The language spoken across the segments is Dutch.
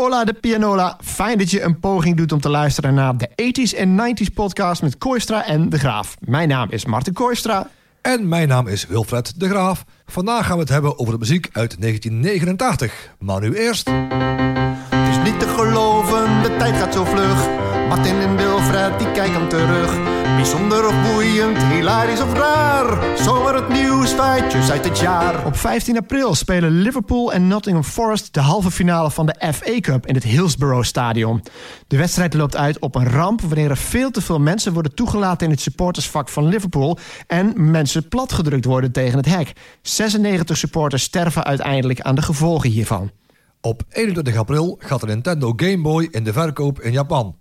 Hola de Pianola. Fijn dat je een poging doet om te luisteren naar de 80s en 90s podcast met Koistra en De Graaf. Mijn naam is Martin Koistra. En mijn naam is Wilfred De Graaf. Vandaag gaan we het hebben over de muziek uit 1989. Maar nu eerst... Het is niet te geloven, de tijd gaat zo vlug. Martin en Wilfred, die kijken terug. Bijzonder of boeiend, hilarisch of raar. Zomaar het nieuws, feitjes uit het jaar. Op 15 april spelen Liverpool en Nottingham Forest de halve finale van de FA Cup in het Hillsborough Stadion. De wedstrijd loopt uit op een ramp wanneer er veel te veel mensen worden toegelaten in het supportersvak van Liverpool en mensen platgedrukt worden tegen het hek. 96 supporters sterven uiteindelijk aan de gevolgen hiervan. Op 21 april gaat de Nintendo Game Boy in de verkoop in Japan.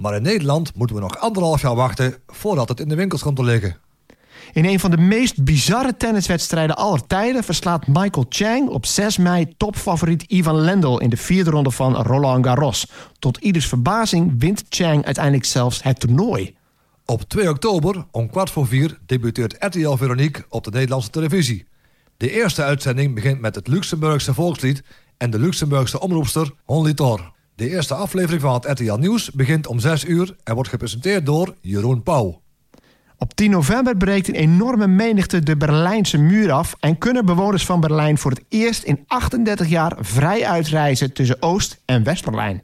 Maar in Nederland moeten we nog anderhalf jaar wachten voordat het in de winkels komt te liggen. In een van de meest bizarre tenniswedstrijden aller tijden verslaat Michael Chang op 6 mei topfavoriet Ivan Lendl in de vierde ronde van Roland Garros. Tot ieders verbazing wint Chang uiteindelijk zelfs het toernooi. Op 2 oktober om kwart voor vier debuteert RTL Veronique op de Nederlandse televisie. De eerste uitzending begint met het Luxemburgse volkslied en de Luxemburgse omroepster Honly Thor. De eerste aflevering van het RTL Nieuws begint om 6 uur en wordt gepresenteerd door Jeroen Pauw. Op 10 november breekt een enorme menigte de Berlijnse muur af en kunnen bewoners van Berlijn voor het eerst in 38 jaar vrij uitreizen tussen Oost- en West-Berlijn.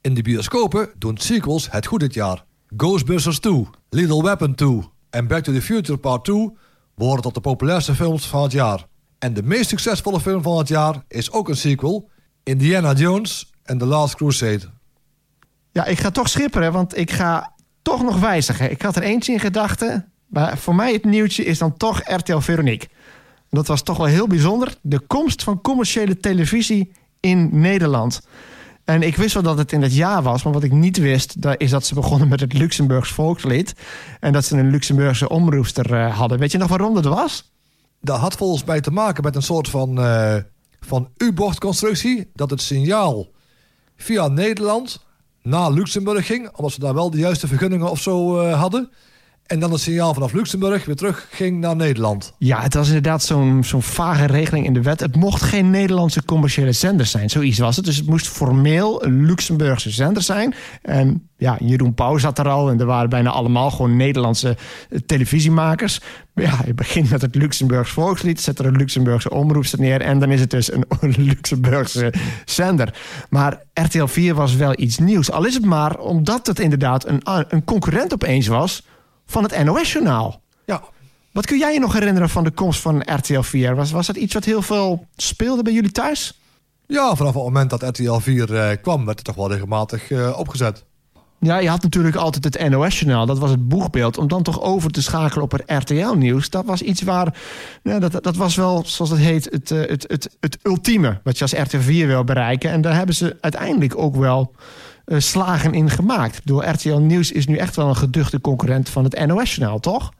In de bioscopen doen sequels het goed dit jaar. Ghostbusters 2, Little Weapon 2 en Back to the Future Part 2 behoren tot de populairste films van het jaar. En de meest succesvolle film van het jaar is ook een sequel, Indiana Jones en The Last Crusade. Ja, ik ga toch schipperen, want ik ga toch nog wijzigen. Ik had er eentje in gedachten. Maar voor mij het nieuwtje is dan toch RTL Veronique. Dat was toch wel heel bijzonder. De komst van commerciële televisie in Nederland. En ik wist wel dat het in dat jaar was, maar wat ik niet wist, is dat ze begonnen met het Luxemburgs volkslied. En dat ze een Luxemburgse omroepster uh, hadden. Weet je nog waarom dat was? Dat had volgens mij te maken met een soort van, uh, van U-bochtconstructie. Dat het signaal via Nederland naar Luxemburg ging. Omdat ze daar wel de juiste vergunningen of zo uh, hadden. En dan het signaal vanaf Luxemburg weer terug ging naar Nederland. Ja, het was inderdaad zo'n zo'n vage regeling in de wet. Het mocht geen Nederlandse commerciële zender zijn. Zoiets was het. Dus het moest formeel een Luxemburgse zender zijn. En ja, Jeroen Pauw zat er al. En er waren bijna allemaal gewoon Nederlandse eh, televisiemakers. Ja, je begint met het Luxemburgs volkslied. Zet er een Luxemburgse omroepster neer. En dan is het dus een, een Luxemburgse zender. Maar RTL 4 was wel iets nieuws. Al is het maar omdat het inderdaad een, een concurrent opeens was van het NOS-journaal. Ja. Wat kun jij je nog herinneren van de komst van RTL 4? Was, was dat iets wat heel veel speelde bij jullie thuis? Ja, vanaf het moment dat RTL 4 uh, kwam, werd het toch wel regelmatig uh, opgezet. Ja, je had natuurlijk altijd het NOS-journaal. Dat was het boegbeeld. Om dan toch over te schakelen op het RTL-nieuws. Dat was iets waar... Nou, dat, dat was wel, zoals het heet, het, uh, het, het, het ultieme. Wat je als RTL 4 wil bereiken. En daar hebben ze uiteindelijk ook wel uh, slagen in gemaakt. Door RTL Nieuws is nu echt wel een geduchte concurrent van het NOS-journaal, toch?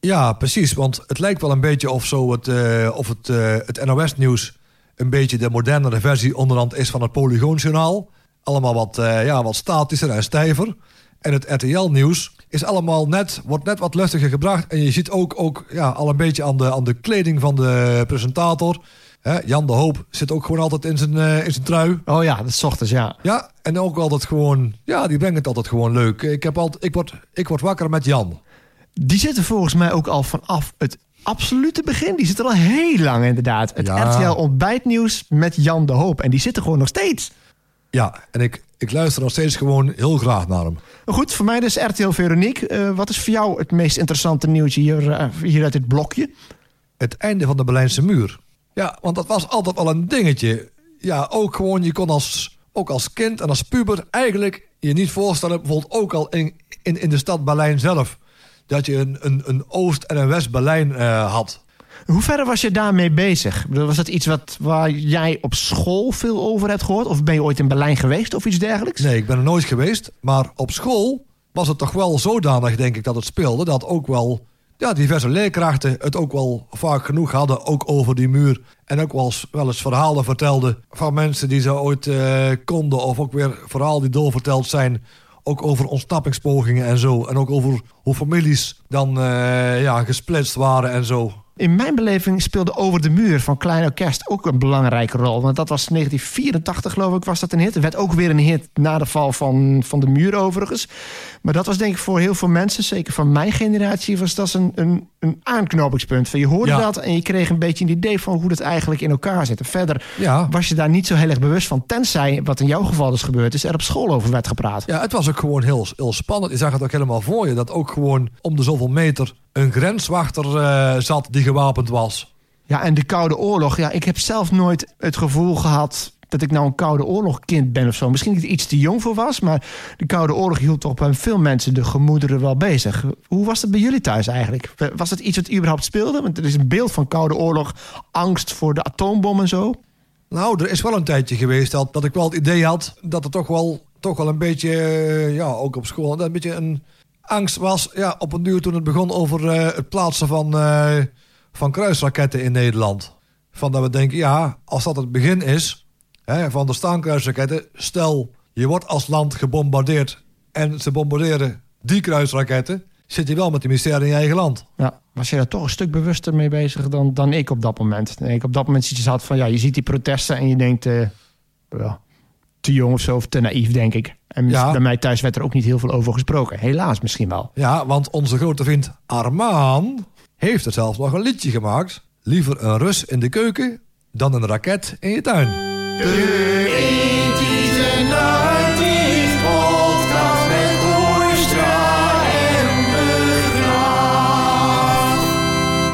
Ja, precies. Want het lijkt wel een beetje of, zo het, uh, of het, uh, het NOS-nieuws... een beetje de modernere versie onderhand is van het Polygoon-journaal. Allemaal wat, ja, wat statischer en stijver. En het RTL-nieuws is allemaal net, wordt net wat luchtiger gebracht. En je ziet ook, ook ja, al een beetje aan de, aan de kleding van de presentator... Hè, Jan de Hoop zit ook gewoon altijd in zijn, uh, in zijn trui. Oh ja, dat is ochtends, ja. Ja, en ook altijd gewoon... Ja, die brengt het altijd gewoon leuk. Ik, heb altijd, ik, word, ik word wakker met Jan. Die zitten volgens mij ook al vanaf het absolute begin. Die zitten al heel lang inderdaad. Het ja. RTL ontbijtnieuws met Jan de Hoop. En die zitten gewoon nog steeds. Ja, en ik, ik luister nog steeds gewoon heel graag naar hem. Goed, voor mij dus RTL Veronique. Uh, wat is voor jou het meest interessante nieuwtje hier, uh, hier uit dit blokje? Het einde van de Berlijnse muur. Ja, want dat was altijd al een dingetje. Ja, ook gewoon, je kon als, ook als kind en als puber eigenlijk je niet voorstellen... bijvoorbeeld ook al in, in, in de stad Berlijn zelf... dat je een, een, een Oost- en een West-Berlijn uh, had. Hoe ver was je daarmee bezig? Was dat iets wat, waar jij op school veel over hebt gehoord? Of ben je ooit in Berlijn geweest of iets dergelijks? Nee, ik ben er nooit geweest. Maar op school was het toch wel zodanig, denk ik, dat het speelde... dat ook wel ja, diverse leerkrachten het ook wel vaak genoeg hadden, ook over die muur. En ook wel eens, wel eens verhalen vertelden van mensen die ze ooit uh, konden. Of ook weer verhalen die doorverteld zijn. Ook over ontsnappingspogingen en zo. En ook over hoe families dan uh, ja, gesplitst waren en zo. In mijn beleving speelde Over de Muur van Klein Orkest ook een belangrijke rol. Want dat was 1984, geloof ik, was dat een hit. Het werd ook weer een hit na de val van, van de muur, overigens. Maar dat was denk ik voor heel veel mensen, zeker van mijn generatie, was dat een, een, een aanknopingspunt. Je hoorde Ja. dat en je kreeg een beetje een idee van hoe dat eigenlijk in elkaar zit. En verder Ja. was je daar niet zo heel erg bewust van. Tenzij, wat in jouw geval is gebeurd, is er op school over werd gepraat. Ja, het was ook gewoon heel, heel spannend. Je zag het ook helemaal voor je. Dat ook gewoon om de zoveel meter een grenswachter eh, zat die gewapend was. Ja, en de Koude Oorlog. Ja, ik heb zelf nooit het gevoel gehad dat ik nou een Koude Oorlogkind ben of zo. Misschien dat ik iets te jong voor was, maar de Koude Oorlog hield toch bij veel mensen de gemoederen wel bezig. Hoe was het bij jullie thuis eigenlijk? Was het iets wat überhaupt speelde? Want er is een beeld van Koude Oorlog, angst voor de atoombom en zo. Nou, er is wel een tijdje geweest dat, dat ik wel het idee had dat er toch wel, toch wel een beetje, eh, ja, ook op school, dat een beetje een angst was. Ja, op een duur toen het begon over eh, het plaatsen van, eh, van kruisraketten in Nederland. Van dat we denken, ja, als dat het begin is hè, van de staankruisraketten, stel je wordt als land gebombardeerd en ze bombarderen die kruisraketten, zit je wel met die mysterie in je eigen land. Ja, was je daar toch een stuk bewuster mee bezig dan, dan ik op dat moment? En ik op dat moment je zat van, ja, je ziet die protesten en je denkt, eh, ja, te jong of zo, of te naïef, denk ik. En Ja. bij mij thuis werd er ook niet heel veel over gesproken. Helaas misschien wel. Ja, want onze grote vriend Armaan heeft er zelfs nog een liedje gemaakt. Liever een Rus in de keuken dan een raket in je tuin.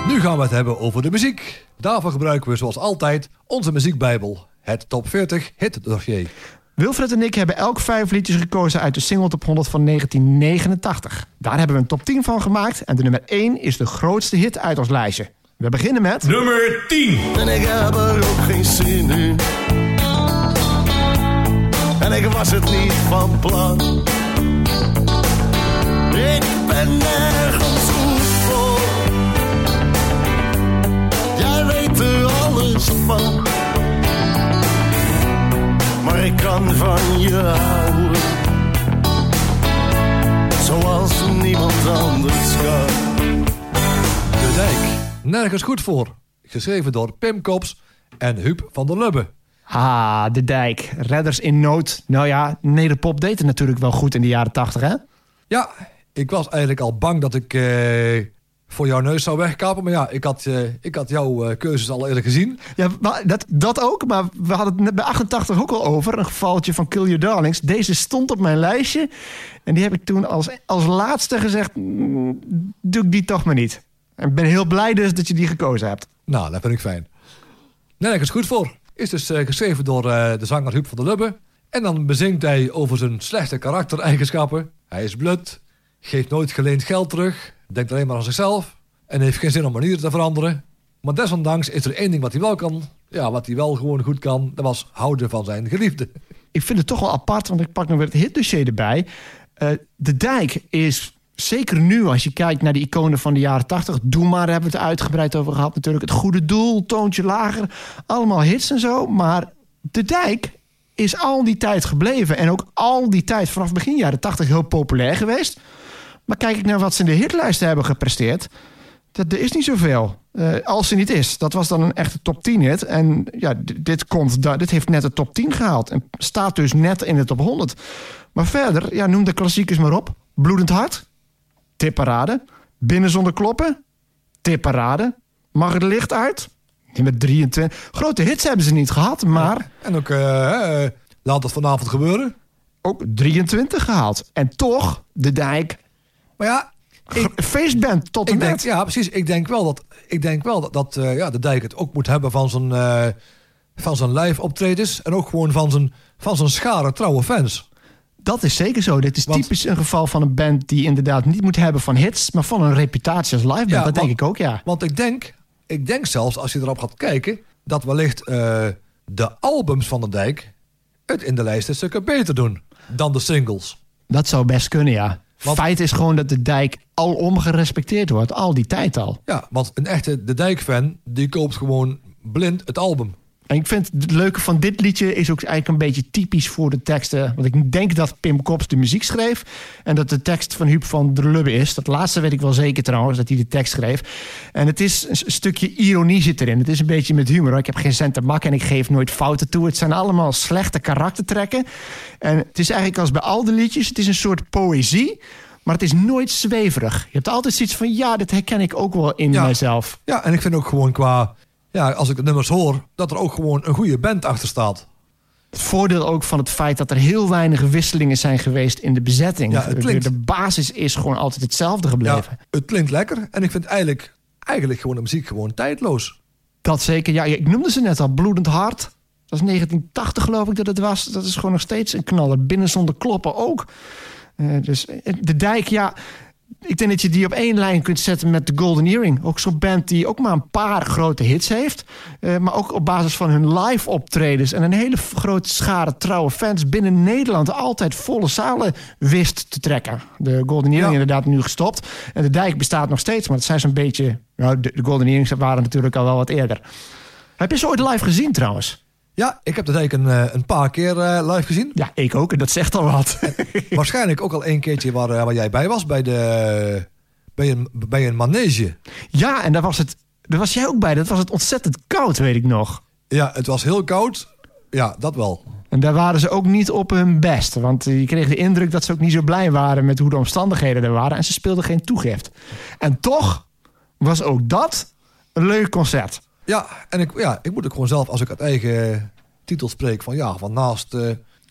Nu gaan we het hebben over de muziek. Daarvoor gebruiken we zoals altijd onze muziekbijbel. Het top 40 hit dossier. Wilfred en ik hebben elk vijf liedjes gekozen uit de single top 100 van 1989. Daar hebben we een top 10 van gemaakt en de nummer 1 is de grootste hit uit ons lijstje. We beginnen met... Nummer 10. En ik heb er ook geen zin in. En ik was het niet van plan. Ik ben nergens goed voor. Jij weet er alles van. Maar ik kan van je houden. Zoals niemand anders kan. De Dijk. Nergens goed voor. Geschreven door Pim Kops en Huub van der Lubbe. Ah, De Dijk, Redders in Nood. Nou ja, Nederpop deed het natuurlijk wel goed in de jaren 80, hè? Ja, ik was eigenlijk al bang dat ik eh, voor jouw neus zou wegkapen. Maar ja, ik had, eh, ik had jouw eh, keuzes al eerder gezien. Ja, maar dat, dat ook, maar we hadden het net bij 88 ook al over. Een gevalletje van Kill Your Darlings. Deze stond op mijn lijstje. En die heb ik toen als, als laatste gezegd... mm, doe ik die toch maar niet. En ik ben heel blij dus dat je die gekozen hebt. Nou, dat vind ik fijn. Nergens goed voor. Is dus eh, geschreven door eh, de zanger Huub van der Lubbe. En dan bezingt hij over zijn slechte karaktereigenschappen. Hij is blut, geeft nooit geleend geld terug, denkt alleen maar aan zichzelf en heeft geen zin om manieren te veranderen. Maar desondanks is er één ding wat hij wel kan, ja, wat hij wel gewoon goed kan, dat was houden van zijn geliefde. Ik vind het toch wel apart, want ik pak nu weer het hitdossier erbij. Eh, de Dijk is, zeker nu als je kijkt naar de iconen van de jaren 80... Doe maar, hebben we het uitgebreid over gehad natuurlijk. Het goede doel, toontje lager, allemaal hits en zo. Maar de Dijk is al die tijd gebleven. En ook al die tijd, vanaf begin jaren 80, heel populair geweest. Maar kijk ik naar wat ze in de hitlijsten hebben gepresteerd... Dat, er is niet zoveel. Eh, als er niet is. Dat was dan een echte top 10 hit. En ja, dit, komt, dit heeft net de top 10 gehaald. En staat dus net in de top 100. Maar verder, ja, noem de klassiekers maar op. Bloedend hart. Tipparade. Binnen zonder kloppen. Tipparade. Mag het licht uit. Nummer 23. Grote hits hebben ze niet gehad. Maar En ook, eh, eh, laat het vanavond gebeuren. ook 23 gehaald. En toch, de dijk. Maar ja, Ik, feestband tot en met. ja, precies. Ik denk wel dat, ik denk wel dat, dat eh, ja, de dijk het ook moet hebben van zijn, eh, van zijn live optredens. En ook gewoon van zijn, van zijn schare trouwe fans. Dat is zeker zo. Dit is Want- typisch een geval van een band die inderdaad niet moet hebben van hits, maar van een reputatie als liveband. Ja, dat denk ik ook, ja. Want ik denk, ik denk zelfs als je erop gaat kijken, dat wellicht eh, de albums van de dijk het in de lijst een stukje beter doen dan de singles. Dat zou best kunnen, ja. Want- Feit is gewoon dat de dijk alom gerespecteerd wordt, al die tijd al. Ja, want een echte de dijk fan die koopt gewoon blind het album. En ik vind het leuke van dit liedje is ook eigenlijk een beetje typisch voor de teksten. Want ik denk dat Pim Kops de muziek schreef. En dat de tekst van Huub van der Lubbe is. Dat laatste weet ik wel zeker trouwens, dat hij de tekst schreef. En het is een stukje ironie zit erin. Het is een beetje met humor. Ik heb geen cent te makken en ik geef nooit fouten toe. Het zijn allemaal slechte karaktertrekken. En het is eigenlijk als bij al de liedjes. Het is een soort poëzie. Maar het is nooit zweverig. Je hebt altijd zoiets van, ja, dit herken ik ook wel in Ja. mijzelf. Ja, en ik vind ook gewoon qua... Ja, als ik de nummers hoor, dat er ook gewoon een goede band achter staat. Het voordeel ook van het feit dat er heel weinig wisselingen zijn geweest in de bezetting. Ja, klinkt- de basis is gewoon altijd hetzelfde gebleven. Ja, het klinkt lekker. En ik vind eigenlijk, eigenlijk gewoon de muziek gewoon tijdloos. Dat zeker. Ja, ik noemde ze net al, Bloedend Hart. Dat is 1980 geloof ik dat het was. Dat is gewoon nog steeds een knaller. Binnen zonder kloppen ook. Eh, dus eh, de dijk, ja... Ik denk dat je die op één lijn kunt zetten met de Golden Earring. Ook zo'n band die ook maar een paar grote hits heeft. Eh, maar ook op basis van hun live optredens. En een hele grote schare trouwe fans binnen Nederland. Altijd volle zalen wist te trekken. De Golden Earring Ja. inderdaad nu gestopt. En de dijk bestaat nog steeds. Maar het zijn zo'n beetje... Nou, de, de Golden Earrings waren natuurlijk al wel wat eerder. Heb je ze ooit live gezien trouwens? Ja, ik heb dat eigenlijk een, eh, een paar keer eh, live gezien. Ja, ik ook. En dat zegt al wat. Waarschijnlijk ook al een keertje waar, eh, waar jij bij was, bij, de, bij, een, bij een manege. ja, en daar was, het, daar was jij ook bij. Dat was het ontzettend koud, weet ik nog. Ja, het was heel koud. Ja, dat wel. En daar waren ze ook niet op hun best. Want je kreeg de indruk dat ze ook niet zo blij waren met hoe de omstandigheden er waren. En ze speelden geen toegift. En toch was ook dat een leuk concert. Ja, en ik, ja, ik moet ook gewoon zelf, als ik uit eigen titel spreek, van ja, van naast, eh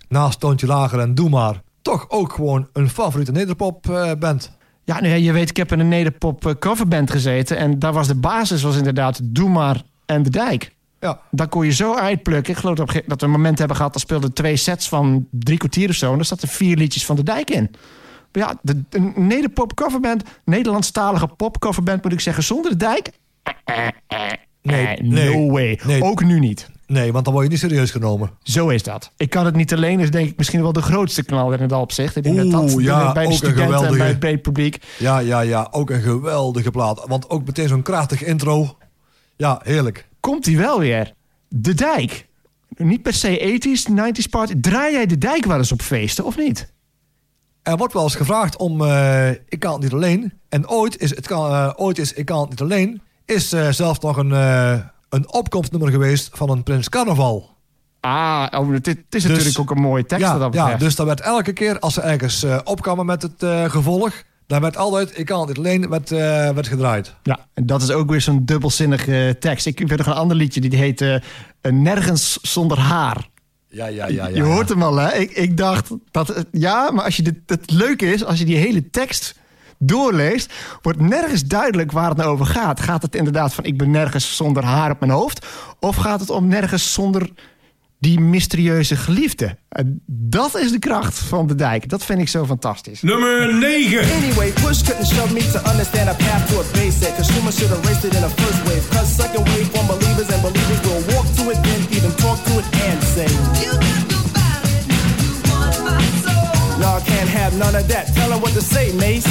naast Toontje Lager en Doe Maar, toch ook gewoon een favoriete nederpop eh, band. Ja, nu, je weet, ik heb in een nederpop eh, coverband gezeten. En daar was de basis was inderdaad Doe maar en De Dijk. Ja, Daar kon je zo uitplukken. Ik geloof dat we- dat een moment hebben gehad... dat speelden twee sets van drie kwartier of zo... en daar zaten vier liedjes van de dijk in. Maar ja, de, een nederpop coverband... Nederlandstalige pop coverband moet ik zeggen... zonder de dijk? Nee, Eh, nee, no way. nee. Ook nu niet. nee, want dan word je niet serieus genomen. Zo is dat. Ik kan het niet alleen. is denk ik misschien wel de grootste knal in het opzicht. Ik denk dat dat ja, bij de studenten en geweldige- bij het breed publiek... Ja, ja, ja, ook een geweldige plaat. Want ook meteen zo'n krachtig intro. Ja, heerlijk. komt hij wel weer. De dijk. Niet per se 80s, 90s party. Draai jij de dijk wel eens op feesten of niet? Er wordt wel eens gevraagd om eh, Ik kan het niet alleen. En ooit is, het kan, eh, ooit is Ik kan het niet alleen... is eh, zelfs nog een, eh, een opkomstnummer geweest van een Prins Carnaval. Ah, oh, het, het is natuurlijk ook een mooie tekst wat Ja, dat ja, dus dat werd elke keer als ze ergens eh, opkwamen met het eh, gevolg... dan werd altijd Ik kan het niet alleen werd, eh, werd gedraaid. Ja, en dat is ook weer zo'n dubbelzinnige tekst. Ik weet nog een ander liedje, die heet eh, Nergens zonder haar. Ja, ja, ja. ja je hoort hem al, hè? Ik, ik dacht dat... het- Ja, maar als je dit, het leuke is, als je die hele tekst doorleest... wordt nergens duidelijk waar het nou over gaat. Gaat het inderdaad van ik ben nergens zonder haar op mijn hoofd? Of gaat het om nergens zonder die mysterieuze geliefde? En dat is de kracht van de dijk. Dat vind ik zo fantastisch. Nummer 9. Anyway, push couldn't shove me to understand a path to a basic. Humans should have raced it in the first wave. Cause second wave for believers and believers will walk to it, then even talk to it and say, Y'all can't have none of that. Tell 'em what to say, Mace.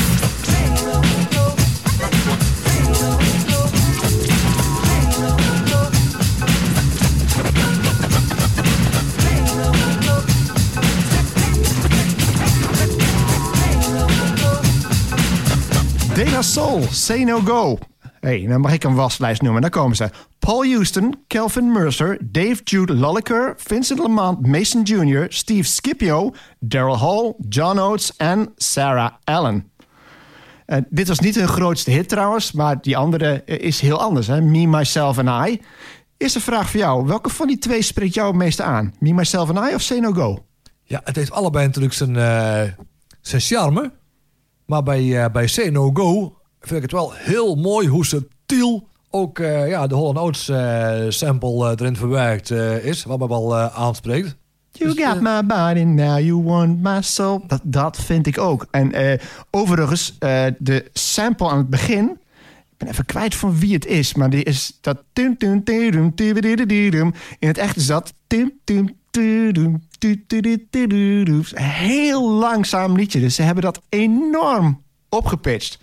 De La Soul, Say No Go. Hey, dan mag ik een waslijst noemen. Daar komen ze. Paul Houston, Kelvin Mercer, Dave Jude Lolliker, Vincent Lamont, Mason Jr., Steve Scipio, Daryl Hall, John Oates en Sarah Allen. Eh, dit was niet hun grootste hit trouwens, maar die andere eh, is heel anders. Hè? Me, Myself and I. Eerste vraag voor jou. Welke van die twee spreekt jou het meeste aan? Me, Myself and I of Say No Go? Ja, het heeft allebei natuurlijk zijn, eh, zijn charme. Maar bij, eh, bij Say No Go vind ik het wel heel mooi hoe subtiel ook eh, ja, de Holland Oates eh, sample eh, erin verwerkt eh, is. Wat me wel eh, aanspreekt. You Dus, got my body, now you want my soul. Dat, dat vind ik ook. En eh, overigens, eh, de sample aan het begin... Ik ben even kwijt van wie het is, maar die is dat... In het echt is dat... Een Heel langzaam liedje, dus ze hebben dat enorm opgepitcht.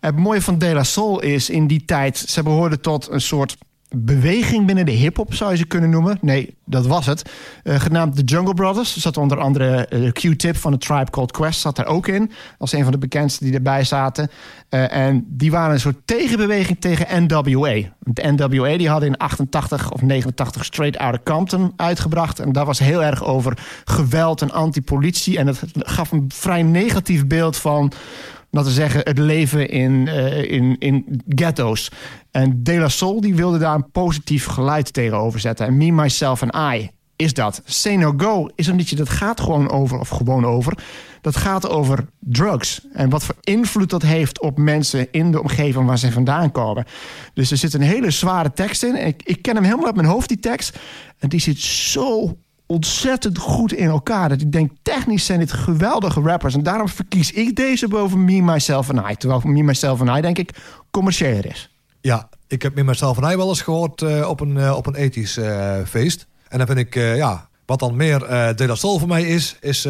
Het mooie van De La Soul is in die tijd... ze behoorden tot een soort beweging binnen de hip-hop, zou je ze kunnen noemen. Nee, dat was het. Eh, genaamd The Jungle Brothers. Er zat onder andere eh, Q-Tip van de Tribe Called Quest zat er ook in. Als een van de bekendste die erbij zaten. Eh, en die waren een soort tegenbeweging tegen NWA. De NWA die hadden in 88 of 89 Straight Outta Compton uitgebracht. En daar was heel erg over geweld en anti-politie. En het gaf een vrij negatief beeld van laten we zeggen, het leven in, eh, in, in ghetto's. En De La Soul die wilde daar een positief geluid tegenover zetten. En Me, Myself and I is dat. Say No Go is een liedje dat gaat gewoon over, of gewoon over... dat gaat over drugs. En wat voor invloed dat heeft op mensen in de omgeving waar ze vandaan komen. Dus er zit een hele zware tekst in. Ik, ik ken hem helemaal uit mijn hoofd, die tekst. En die zit zo ontzettend goed in elkaar. Dat ik denk, technisch zijn dit geweldige rappers. En daarom verkies ik deze boven Me, Myself and I. Terwijl Me, Myself and I, denk ik, commerciëler is. Ja, ik heb Me, Myself en I wel eens gehoord eh, op een, eh, op een ethisch eh, feest. En dan vind ik, ja, wat dan meer De La Soul voor mij is, is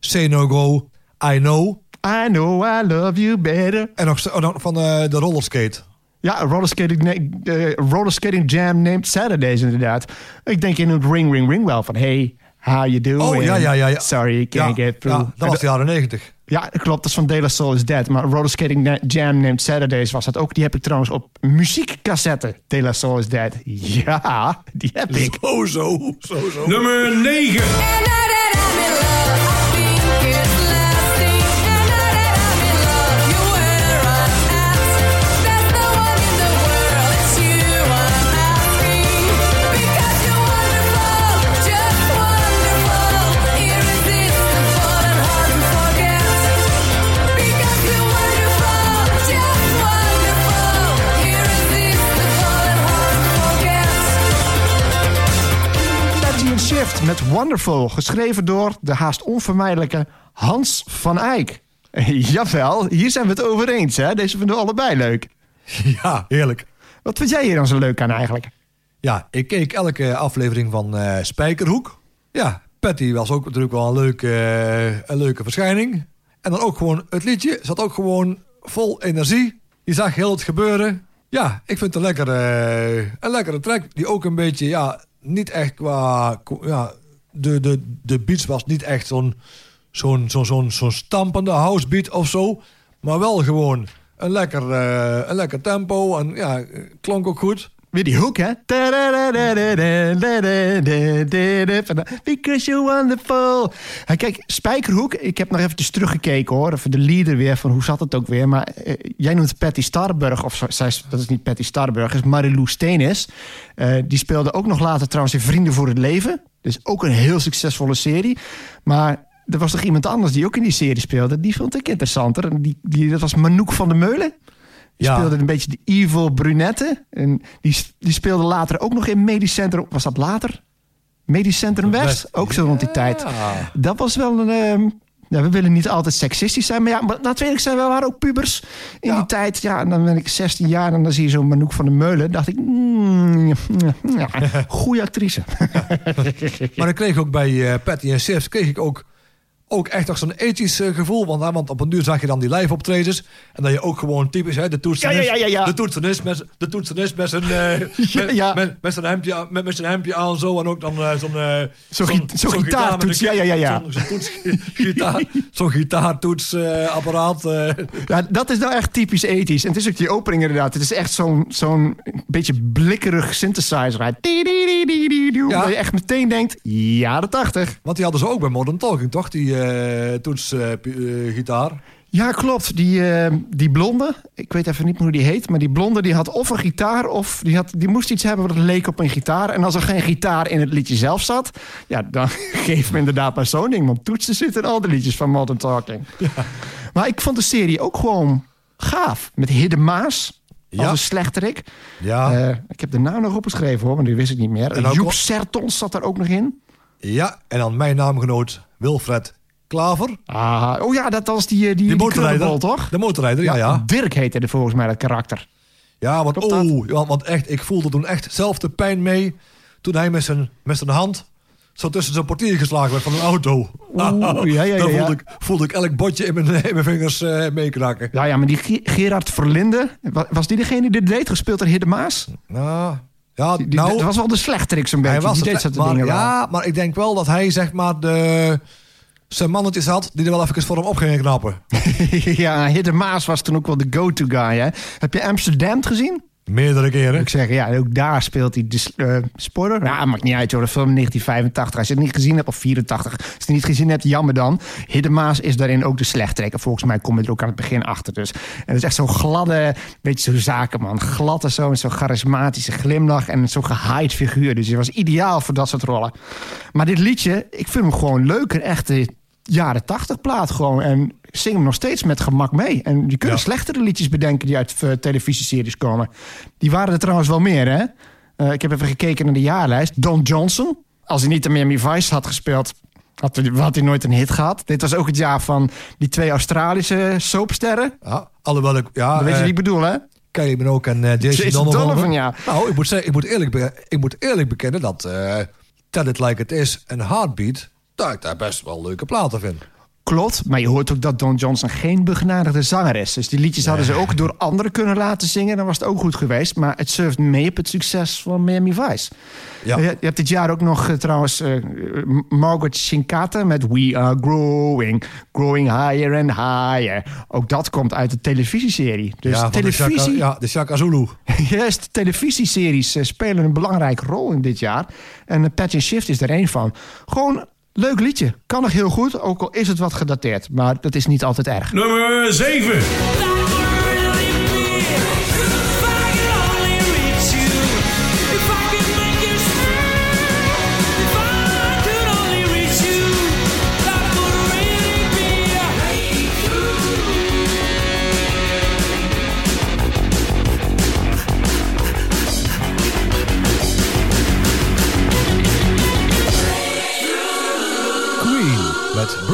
Say No Go, I Know. I know I love you better. En nog, oh, van de rollerskate. Ja, rollerskating, uh, rollerskating jam named Saturdays inderdaad. Ik denk in het ring, ring, ring wel van... Hey, how you doing? Oh, ja, ja, ja, ja. Sorry, can't ja, get through. ja, dat was de jaren negentig. Ja, klopt. Dat is van De La Soul is Dead. Maar Rollerskating Jam named Saturdays was dat ook. Die heb ik trouwens op muziekcassette. De La Soul is Dead. Ja, die heb ik. Zo, zo, zo, zo. Nummer 9. Met Wonderful. Geschreven door de haast onvermijdelijke Hans van Eyck. Jawel, hier zijn we het over eens. Hè? Deze vinden we allebei leuk. Ja, heerlijk. Wat vind jij hier dan zo leuk aan eigenlijk? Ja, ik keek elke aflevering van eh, Spijkerhoek. Ja, Patty was ook natuurlijk wel een leuke, eh, een leuke verschijning. En dan ook gewoon het liedje zat ook gewoon vol energie. Je zag heel het gebeuren. Ja, ik vind het een lekkere, een lekkere track. Die ook een beetje, ja, niet echt qua... Ja, de, de, de beats was niet echt zo'n zo'n zo'n zo'n zo'n stampende housebeat of zo. Maar wel gewoon een lekker, eh, een lekker tempo. En ja, klonk ook goed. Weer die hoek, hè? Because you're wonderful. Kijk, Spijkerhoek, ik heb nog eventjes teruggekeken hoor. Even de leader weer, van hoe zat het ook weer. Maar eh, jij noemt Patty Starburg, of zo, zij, dat is niet Patty Starburg, is Marilou Steenis. Eh, die speelde ook nog later trouwens in Vrienden voor het Leven. Dus ook een heel succesvolle serie. Maar er was nog iemand anders die ook in die serie speelde. Die vond ik interessanter. En Die, die, dat was Manouk van der Meulen. Die Ja. speelde een beetje de evil brunette. En die, die speelde later ook nog in Medisch Centrum. Was dat later? Medisch Centrum West. West. Ook zo rond die tijd. Dat was wel een... ja, we willen niet altijd seksistisch zijn. Maar ja, maar laten we eerlijk zijn, we waren ook pubers in Ja. die tijd. Ja, en dan ben ik 16 jaar en dan zie je zo'n Manouk van der Meulen. dacht ik, mm, ja, goede actrice. Maar ik kreeg ook bij eh, Patty en Sifs kreeg ik ook, ook echt nog zo'n ethisch eh, gevoel. Want, hè, want op een duur zag je dan die live optredens. En dat je ook gewoon typisch, hè, de toetsenist, Ja, ja, ja. De toetsenist met, de toetsenist met zijn, eh, Ja, met, met, zijn hempje, aan- met, met zijn hempje aan zo. En ook dan eh, zo'n... Zo'n gitaartoets, ja, ja, ja, ja. Zo'n toets- gitaar, gitaartoetsapparaat. Ja, dat is nou echt typisch ethisch. En het is ook die opening inderdaad. Het is echt zo'n zo'n beetje blikkerig synthesizer. Ja. Dat je echt meteen denkt, jaren tachtig. want die hadden ze ook bij Modern Talking, toch? Die eh toetsgitaar. Ja, klopt. Die, eh, die blonde, ik weet even niet hoe die heet... maar die blonde die had of een gitaar of die, had, die moest iets hebben... wat leek op een gitaar. En als er geen gitaar in het liedje zelf zat... ja, dan geef me inderdaad maar zo'n ding. Want toetsen zitten in al de liedjes van Modern Talking. Maar ik vond de serie ook gewoon gaaf. Met Hidde Maas als Ja. een slechterik. ja. Eh, ik heb de naam nog opgeschreven hoor, maar die wist ik niet meer. Joep Sertons zat er ook nog in. ja, en dan mijn naamgenoot Wilfred Klaver. Ah, oh ja, dat was die, eh, die, motorrijder. toch? De motorrijder, ja, ja. Dirk heette er volgens mij dat karakter. Ja, want, oh, want, want echt, ik voelde toen echt zelf de pijn mee... toen hij met zijn, met zijn hand zo tussen zijn portier geslagen werd van een auto. Oeh, ja, ja, ja. Dan ja. voelde ik, voelde ik elk botje in mijn, in mijn vingers eh meekraken. Ja, ja, maar die Ge- Gerard Verlinde, wa- was die degene die dit deed? Gespeeld door Hidde Maas? Nou, ja, Die, nou, dat was wel de slechterik zo'n beetje. hij was die deed maar, dingen wel. Ja, maar ik denk wel dat hij zeg maar de, zijn mannetjes had die er wel even voor hem op gingen knappen. ja, Maas was toen ook wel de go-to guy. Hè? Heb je Amsterdam gezien? Meerdere keren. Ik zeg, ja, ook daar speelt hij de spoiler. Ja, maakt niet uit, joh. De film 1985. Als je het niet gezien hebt, of 84. Als je het niet gezien hebt, jammer dan. Hidde Maas is daarin ook de slechterik. En volgens mij kom je er ook aan het begin achter. Dus. En het is echt zo'n gladde, beetje zo'n zakenman. Glad en zo, met zo'n charismatische glimlach. En zo'n gehaaid figuur. Dus hij was ideaal voor dat soort rollen. Maar dit liedje, ik vind hem gewoon leuk. Een echte jaren 80 plaat gewoon. En zing hem nog steeds met gemak mee. En je kunt Ja. slechtere liedjes bedenken die uit eh, televisieseries komen. Die waren er trouwens wel meer, hè? Eh, ik heb even gekeken naar de jaarlijst. Don Johnson, als hij niet de Miami Vice had gespeeld... Had hij, had hij nooit een hit gehad. Dit was ook het jaar van die twee Australische soapsterren. Ja, alhoewel ik... Ja, weet je eh, wie ik bedoel, hè? Kylie Minogue en eh, Jason, Jason Donovan. Donovan, ja. Nou, ik moet, zeggen, ik, moet eerlijk, ik moet eerlijk bekennen dat Tell It Like It Is en Heartbeat... dat ik daar best wel leuke platen vind. Klopt, maar je hoort ook dat Don Johnson geen begenadigde zanger is. Dus die liedjes hadden ze ook door anderen kunnen laten zingen. Dan was het ook goed geweest. Maar het surft mee op het succes van Miami Vice. Ja. Je, hebt dit jaar ook nog eh, trouwens eh, Margaret Shinkata met We Are Growing, Growing Higher and Higher. Ook dat komt uit de televisieserie. Dus ja, van de televisie, Shaka, ja, de Shaka Zulu. Juist, televisieseries eh, spelen een belangrijke rol in dit jaar. En Patch and Shift is er één van. Gewoon leuk liedje. Kan nog heel goed, ook al is het wat gedateerd. Maar dat is niet altijd erg. Nummer 7.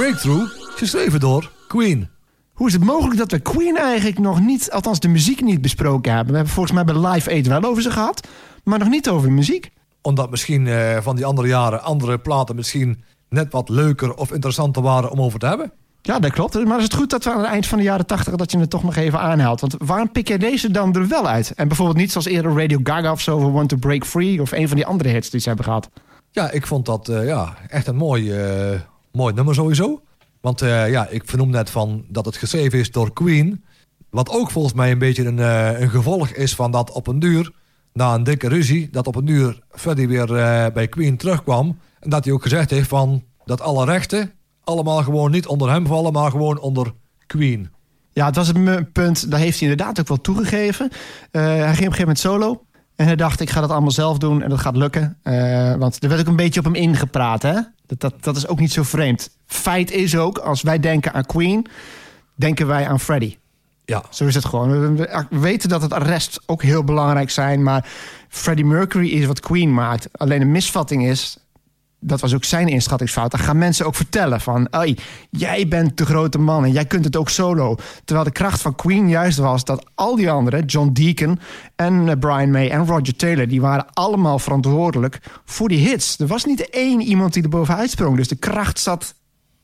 Breakthrough, geschreven door Queen. Hoe is het mogelijk dat we Queen eigenlijk nog niet, althans de muziek niet besproken hebben? We hebben volgens mij bij Live Aid wel over ze gehad, maar nog niet over de muziek. Omdat misschien eh, van die andere jaren andere platen misschien net wat leuker of interessanter waren om over te hebben. Ja, dat klopt. Maar is het goed dat we aan het eind van de jaren 80 dat je het toch nog even aanhaalt? Want waarom pik jij deze dan er wel uit? En bijvoorbeeld niet zoals eerder Radio Gaga of zo, We Want to Break Free of een van die andere hits die ze hebben gehad. Ja, ik vond dat eh, ja, echt een mooi, eh, mooi nummer sowieso. Want eh, ja, ik vernoem net van dat het geschreven is door Queen. Wat ook volgens mij een beetje een, eh, een gevolg is van dat op een duur, na een dikke ruzie, dat op een duur Freddie weer eh, bij Queen terugkwam. En dat hij ook gezegd heeft van dat alle rechten allemaal gewoon niet onder hem vallen, maar gewoon onder Queen. Ja, het was me- punt, daar heeft hij inderdaad ook wel toegegeven. Hij ging op een gegeven moment solo. En hij dacht, ik ga dat allemaal zelf doen en dat gaat lukken. Want er werd ook een beetje op hem ingepraat. Hè? Dat, dat, dat is ook niet zo vreemd. Feit is ook, als wij denken aan Queen, denken wij aan Freddie. Ja, Zo is het gewoon. We weten dat het arrest ook heel belangrijk zijn. Maar Freddie Mercury is wat Queen maakt. Alleen een misvatting is... Dat was ook zijn inschattingsfout. Dan gaan mensen ook vertellen van... Jij bent de grote man en jij kunt het ook solo. Terwijl de kracht van Queen juist was dat al die anderen... John Deacon en eh, Brian May en Roger Taylor... die waren allemaal verantwoordelijk voor die hits. Er was niet één iemand die er bovenuit sprong. Dus de kracht zat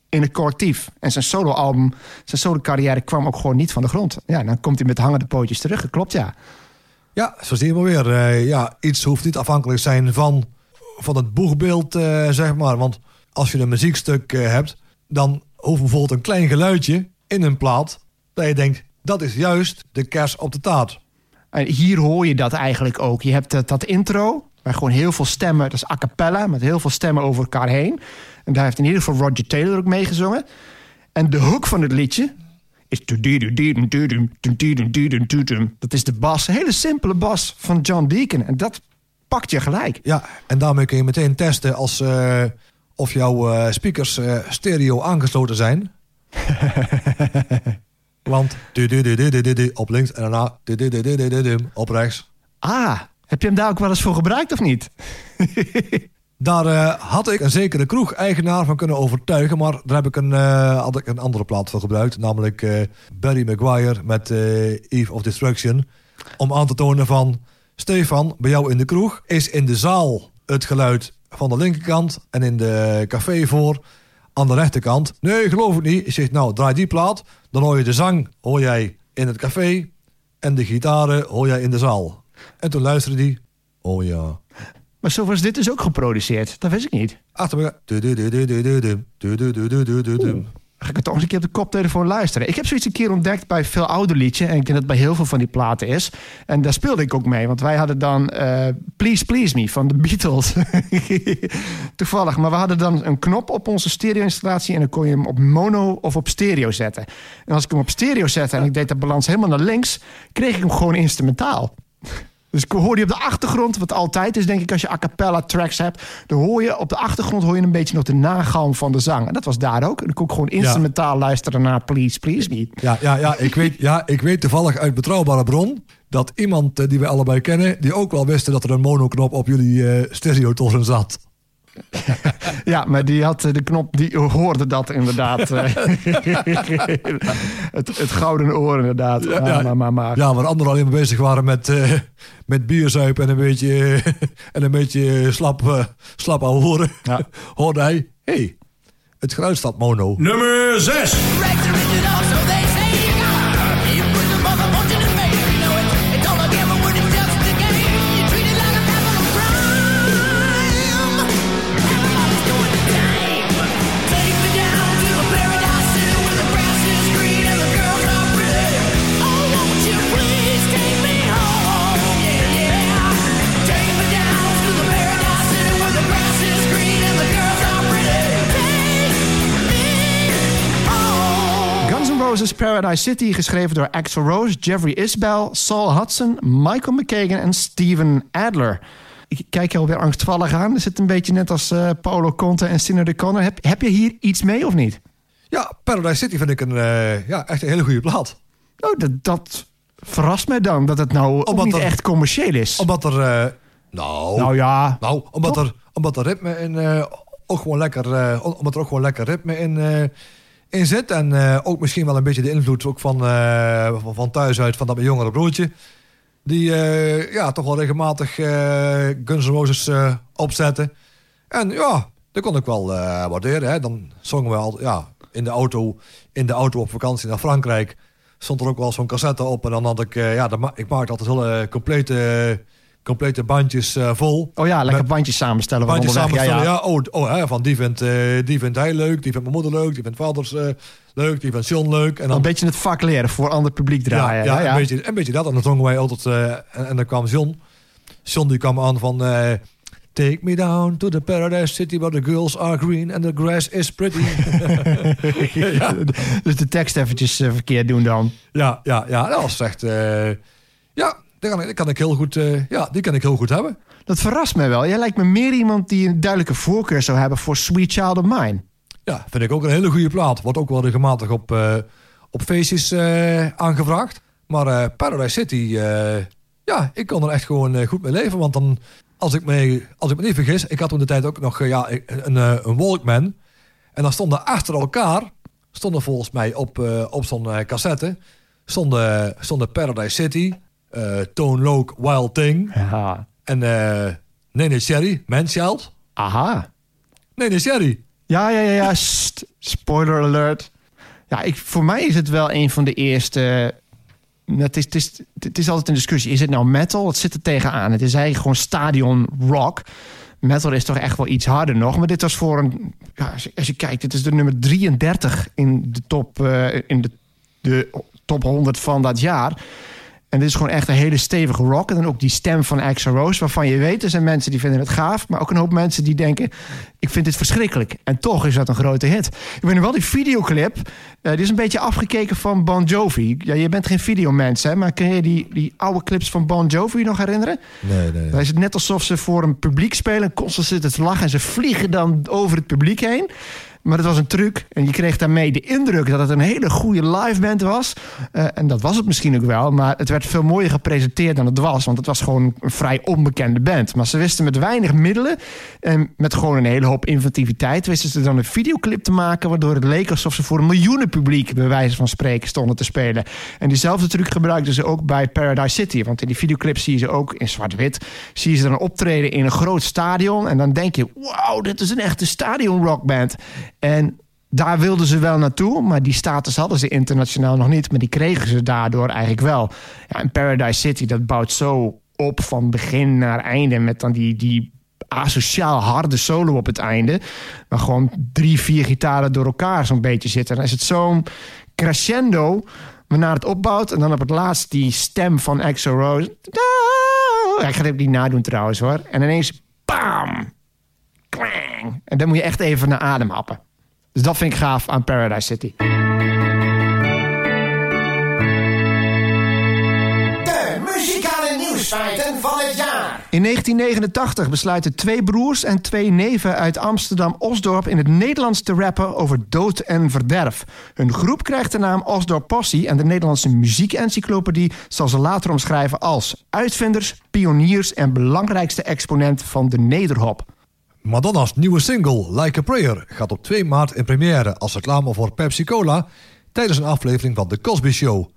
in het collectief. En zijn soloalbum, zijn solo-carrière kwam ook gewoon niet van de grond. Ja, dan komt hij met hangende pootjes terug. Klopt, ja. Ja, zo zie je maar weer. Eh, ja, iets hoeft niet afhankelijk te zijn van, van het boegbeeld, eh, zeg maar. Want als je een muziekstuk eh, hebt, dan hoeft bijvoorbeeld een klein geluidje in een plaat... dat je denkt, dat is juist de kers op de taart. En hier hoor je dat eigenlijk ook. Je hebt dat, dat intro, waar gewoon heel veel stemmen... dat is a cappella, met heel veel stemmen over elkaar heen. En daar heeft in ieder geval Roger Taylor ook meegezongen. En de hook van het liedje is... Dat is de bas, een hele simpele bas van John Deacon. En dat pakt je gelijk. Ja, en daarmee kun je meteen testen als, eh, of jouw eh, speakers eh, stereo aangesloten zijn. Want du- du- du- op links en daarna du- du- du- du- du- du- du op rechts. Ah, heb je hem daar ook wel eens voor gebruikt of niet? Daar eh, had ik een zekere kroeg-eigenaar van kunnen overtuigen, maar daar heb ik een, eh, had ik een andere plaat voor gebruikt, namelijk eh, Barry Maguire met eh, Eve of Destruction. Om aan te tonen van, Stefan, bij jou in de kroeg is in de zaal het geluid van de linkerkant en in de café voor aan de rechterkant. Nee, geloof ik niet. Ik zeg, nou, draai die plaat. Dan hoor je de zang, hoor jij in het café. En de gitaren hoor jij in de zaal. En toen luisterde die. Oh ja. Maar zo was dit dus ook geproduceerd. Dat wist ik niet. Achter me. Ga ik het toch eens een keer op de koptelefoon luisteren. Ik heb zoiets een keer ontdekt bij veel ouder liedje. En ik denk dat het bij heel veel van die platen is. En daar speelde ik ook mee. Want wij hadden dan eh, Please Please Me van de Beatles. Toevallig. Maar we hadden dan een knop op onze stereo-installatie. En dan kon je hem op mono of op stereo zetten. En als ik hem op stereo zette en ik deed de balans helemaal naar links... kreeg ik hem gewoon instrumentaal. Dus ik hoorde je op de achtergrond, wat altijd is denk ik als je a cappella tracks hebt, dan hoor je op de achtergrond hoor je een beetje nog de nagalm van de zang. En dat was daar ook. En dan kon ik gewoon instrumentaal luisteren naar Please Please Me. Ja, ja, ja, ik weet, ja, ik weet toevallig uit betrouwbare bron dat iemand eh, die we allebei kennen, die ook wel wist dat er een monoknop op jullie eh stereotoren zat. Ja, maar die had eh, de knop, die hoorde dat inderdaad. eh. het, het gouden oor inderdaad. Ja, Ah, ja. maar, maar, maar. Ja, waar anderen alleen maar bezig waren met, eh met bierzuipen en een beetje, en een beetje slap, eh, slap horen, Ja. hoorde hij, hé, hey, het geluid staat mono. Nummer 6. Roses Paradise City, geschreven door Axl Rose, Jeffrey Isbell, Saul Hudson, Michael McKagan en Steven Adler. Ik kijk je alweer angstvallig aan. Is het een beetje net als eh, Paulo Conte en Sinner de Conner? Heb, heb je hier iets mee of niet? Ja, Paradise City vind ik een, eh, ja, echt een hele goede plaat. Oh, dat, dat verrast mij dan, dat het nou Omdat niet er- echt commercieel is. Omdat er, eh, nou, Nou ja, nou omdat, er, omdat er ritme in, ook gewoon lekker, omdat er ook gewoon lekker ritme in, in zit. En eh, ook misschien wel een beetje de invloed ook van, eh, van, thuis uit, van dat mijn jongere broertje. Die eh, ja, toch wel regelmatig Guns N' Roses opzetten. En ja, dat kon ik wel waarderen. Hè. Dan zongen we al ja, in, de auto, in de auto op vakantie naar Frankrijk. Stond er ook wel zo'n cassette op. En dan had ik, ja, ma- ik maakte altijd hele complete, complete bandjes eh, vol. oh ja, lekker bandjes samenstellen. Bandjes samenstellen, Ja, ja. ja. Oh, oh hè, van die vindt, eh, die vindt hij leuk, die vindt mijn moeder leuk, die vindt vaders eh, leuk, die vindt John leuk. En Een dan, beetje het vak leren voor ander publiek draaien. ja, Ja, ja. Een, beetje, een beetje dat. En dan zongen wij altijd, en, en dan kwam John. John die kwam aan van... Take me down to the paradise city where the girls are green and the grass is pretty. ja, Dus de tekst eventjes verkeerd doen dan. ja, ja, ja, dat was echt... ja, die kan, ik, die kan ik heel goed, eh, ja, die kan ik heel goed hebben. Dat verrast me wel. Jij lijkt me meer iemand die een duidelijke voorkeur zou hebben voor Sweet Child of Mine. Ja, vind ik ook een hele goede plaat. Wordt ook wel regelmatig op, eh, op feestjes eh, aangevraagd. Maar Paradise City, ja, ik kon er echt gewoon goed mee leven. Want dan, als ik, me, als ik me niet vergis, ik had toen de tijd ook nog ja, een, een, Walkman. En dan stonden achter elkaar, stonden volgens mij op, op zo'n cassette, stonden, stonden Paradise City, eh Tone Loc, Wild Thing Ja. en eh Nene Cherry, Manchild. Aha. Nene Cherry. Ja, ja, ja, ja. Spoiler alert. Ja, ik, voor mij is het wel een van de eerste... Nou, Het is, het, is, het is altijd een discussie. Is het nou metal? Het zit er tegenaan. Het is eigenlijk gewoon stadion rock. Metal is toch echt wel iets harder nog. Maar dit was voor een... Ja, als, je, als je kijkt, dit is de nummer 33 in de top, eh, in de, de top 100 van dat jaar. En dit is gewoon echt een hele stevige rock. En dan ook die stem van Axl Rose, waarvan je weet... er zijn mensen die vinden het gaaf... maar ook een hoop mensen die denken... ik vind dit verschrikkelijk. En toch is dat een grote hit. Ik weet nog wel, die videoclip... eh, die is een beetje afgekeken van Bon Jovi. Ja, je bent geen videomens, hè... maar kun je die, die oude clips van Bon Jovi nog herinneren? Nee, nee. Dan is het net alsof ze voor een publiek spelen... constant zitten te lachen en ze vliegen dan over het publiek heen... Maar het was een truc. En je kreeg daarmee de indruk dat het een hele goede live band was. Eh, en dat was het misschien ook wel. Maar het werd veel mooier gepresenteerd dan het was. Want het was gewoon een vrij onbekende band. Maar ze wisten met weinig middelen. En met gewoon een hele hoop inventiviteit. wisten ze dan een videoclip te maken. Waardoor het leek alsof ze voor een miljoenen publiek. bij wijze van spreken stonden te spelen. En diezelfde truc gebruikten ze ook bij Paradise City. Want in die videoclip zie je ze ook in zwart-wit. Zie je ze dan optreden in een groot stadion. En dan denk je: wauw, dit is een echte stadion rockband. En Daar wilden ze wel naartoe, maar die status hadden ze internationaal nog niet. Maar die kregen ze daardoor eigenlijk wel. Ja, en Paradise City, dat bouwt zo op van begin naar einde... met dan die, die asociaal harde solo op het einde. Maar gewoon drie, vier gitaren door elkaar zo'n beetje zitten. Dan is het zo'n crescendo waarna het opbouwt. En dan op het laatst die stem van Exo Rose. Ja, ik ga het niet nadoen trouwens hoor. En ineens, bam! Klang. En dan moet je echt even naar adem happen. Dus dat vind ik gaaf aan Paradise City. De muzikale nieuwsfeiten van het jaar. In 1989 besluiten twee broers en twee neven uit Amsterdam-Osdorp in het Nederlands te rappen over dood en verderf. Hun groep krijgt de naam Osdorp Possie en de Nederlandse muziekencyclopedie zal ze later omschrijven als uitvinders, pioniers en belangrijkste exponent van de nederhop. Madonna's nieuwe single Like a Prayer gaat op 2 maart in première als reclame voor Pepsi Cola tijdens een aflevering van The Cosby Show.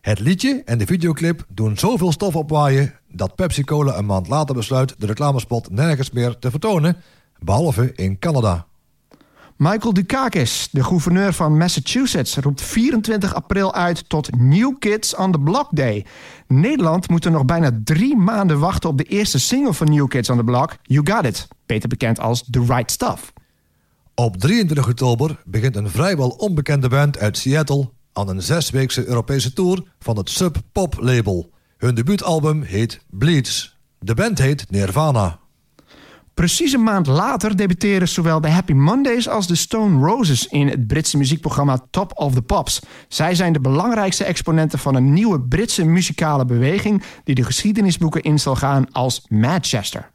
Het liedje en de videoclip doen zoveel stof opwaaien dat Pepsi Cola een maand later besluit de reclamespot nergens meer te vertonen, behalve in Canada. Michael Dukakis, de gouverneur van Massachusetts, roept 24 april uit tot New Kids on the Block Day. Nederland moet er nog bijna drie maanden wachten op de eerste single van New Kids on the Block, You Got It, beter bekend als The Right Stuff. Op 23 oktober begint een vrijwel onbekende band uit Seattle aan een zesweekse Europese tour van het Sub Pop label. Hun debuutalbum heet Bleeds. De band heet Nirvana. Precies een maand later debuteren zowel de Happy Mondays als de Stone Roses in het Britse muziekprogramma Top of the Pops. Zij zijn de belangrijkste exponenten van een nieuwe Britse muzikale beweging die de geschiedenisboeken in zal gaan als Manchester.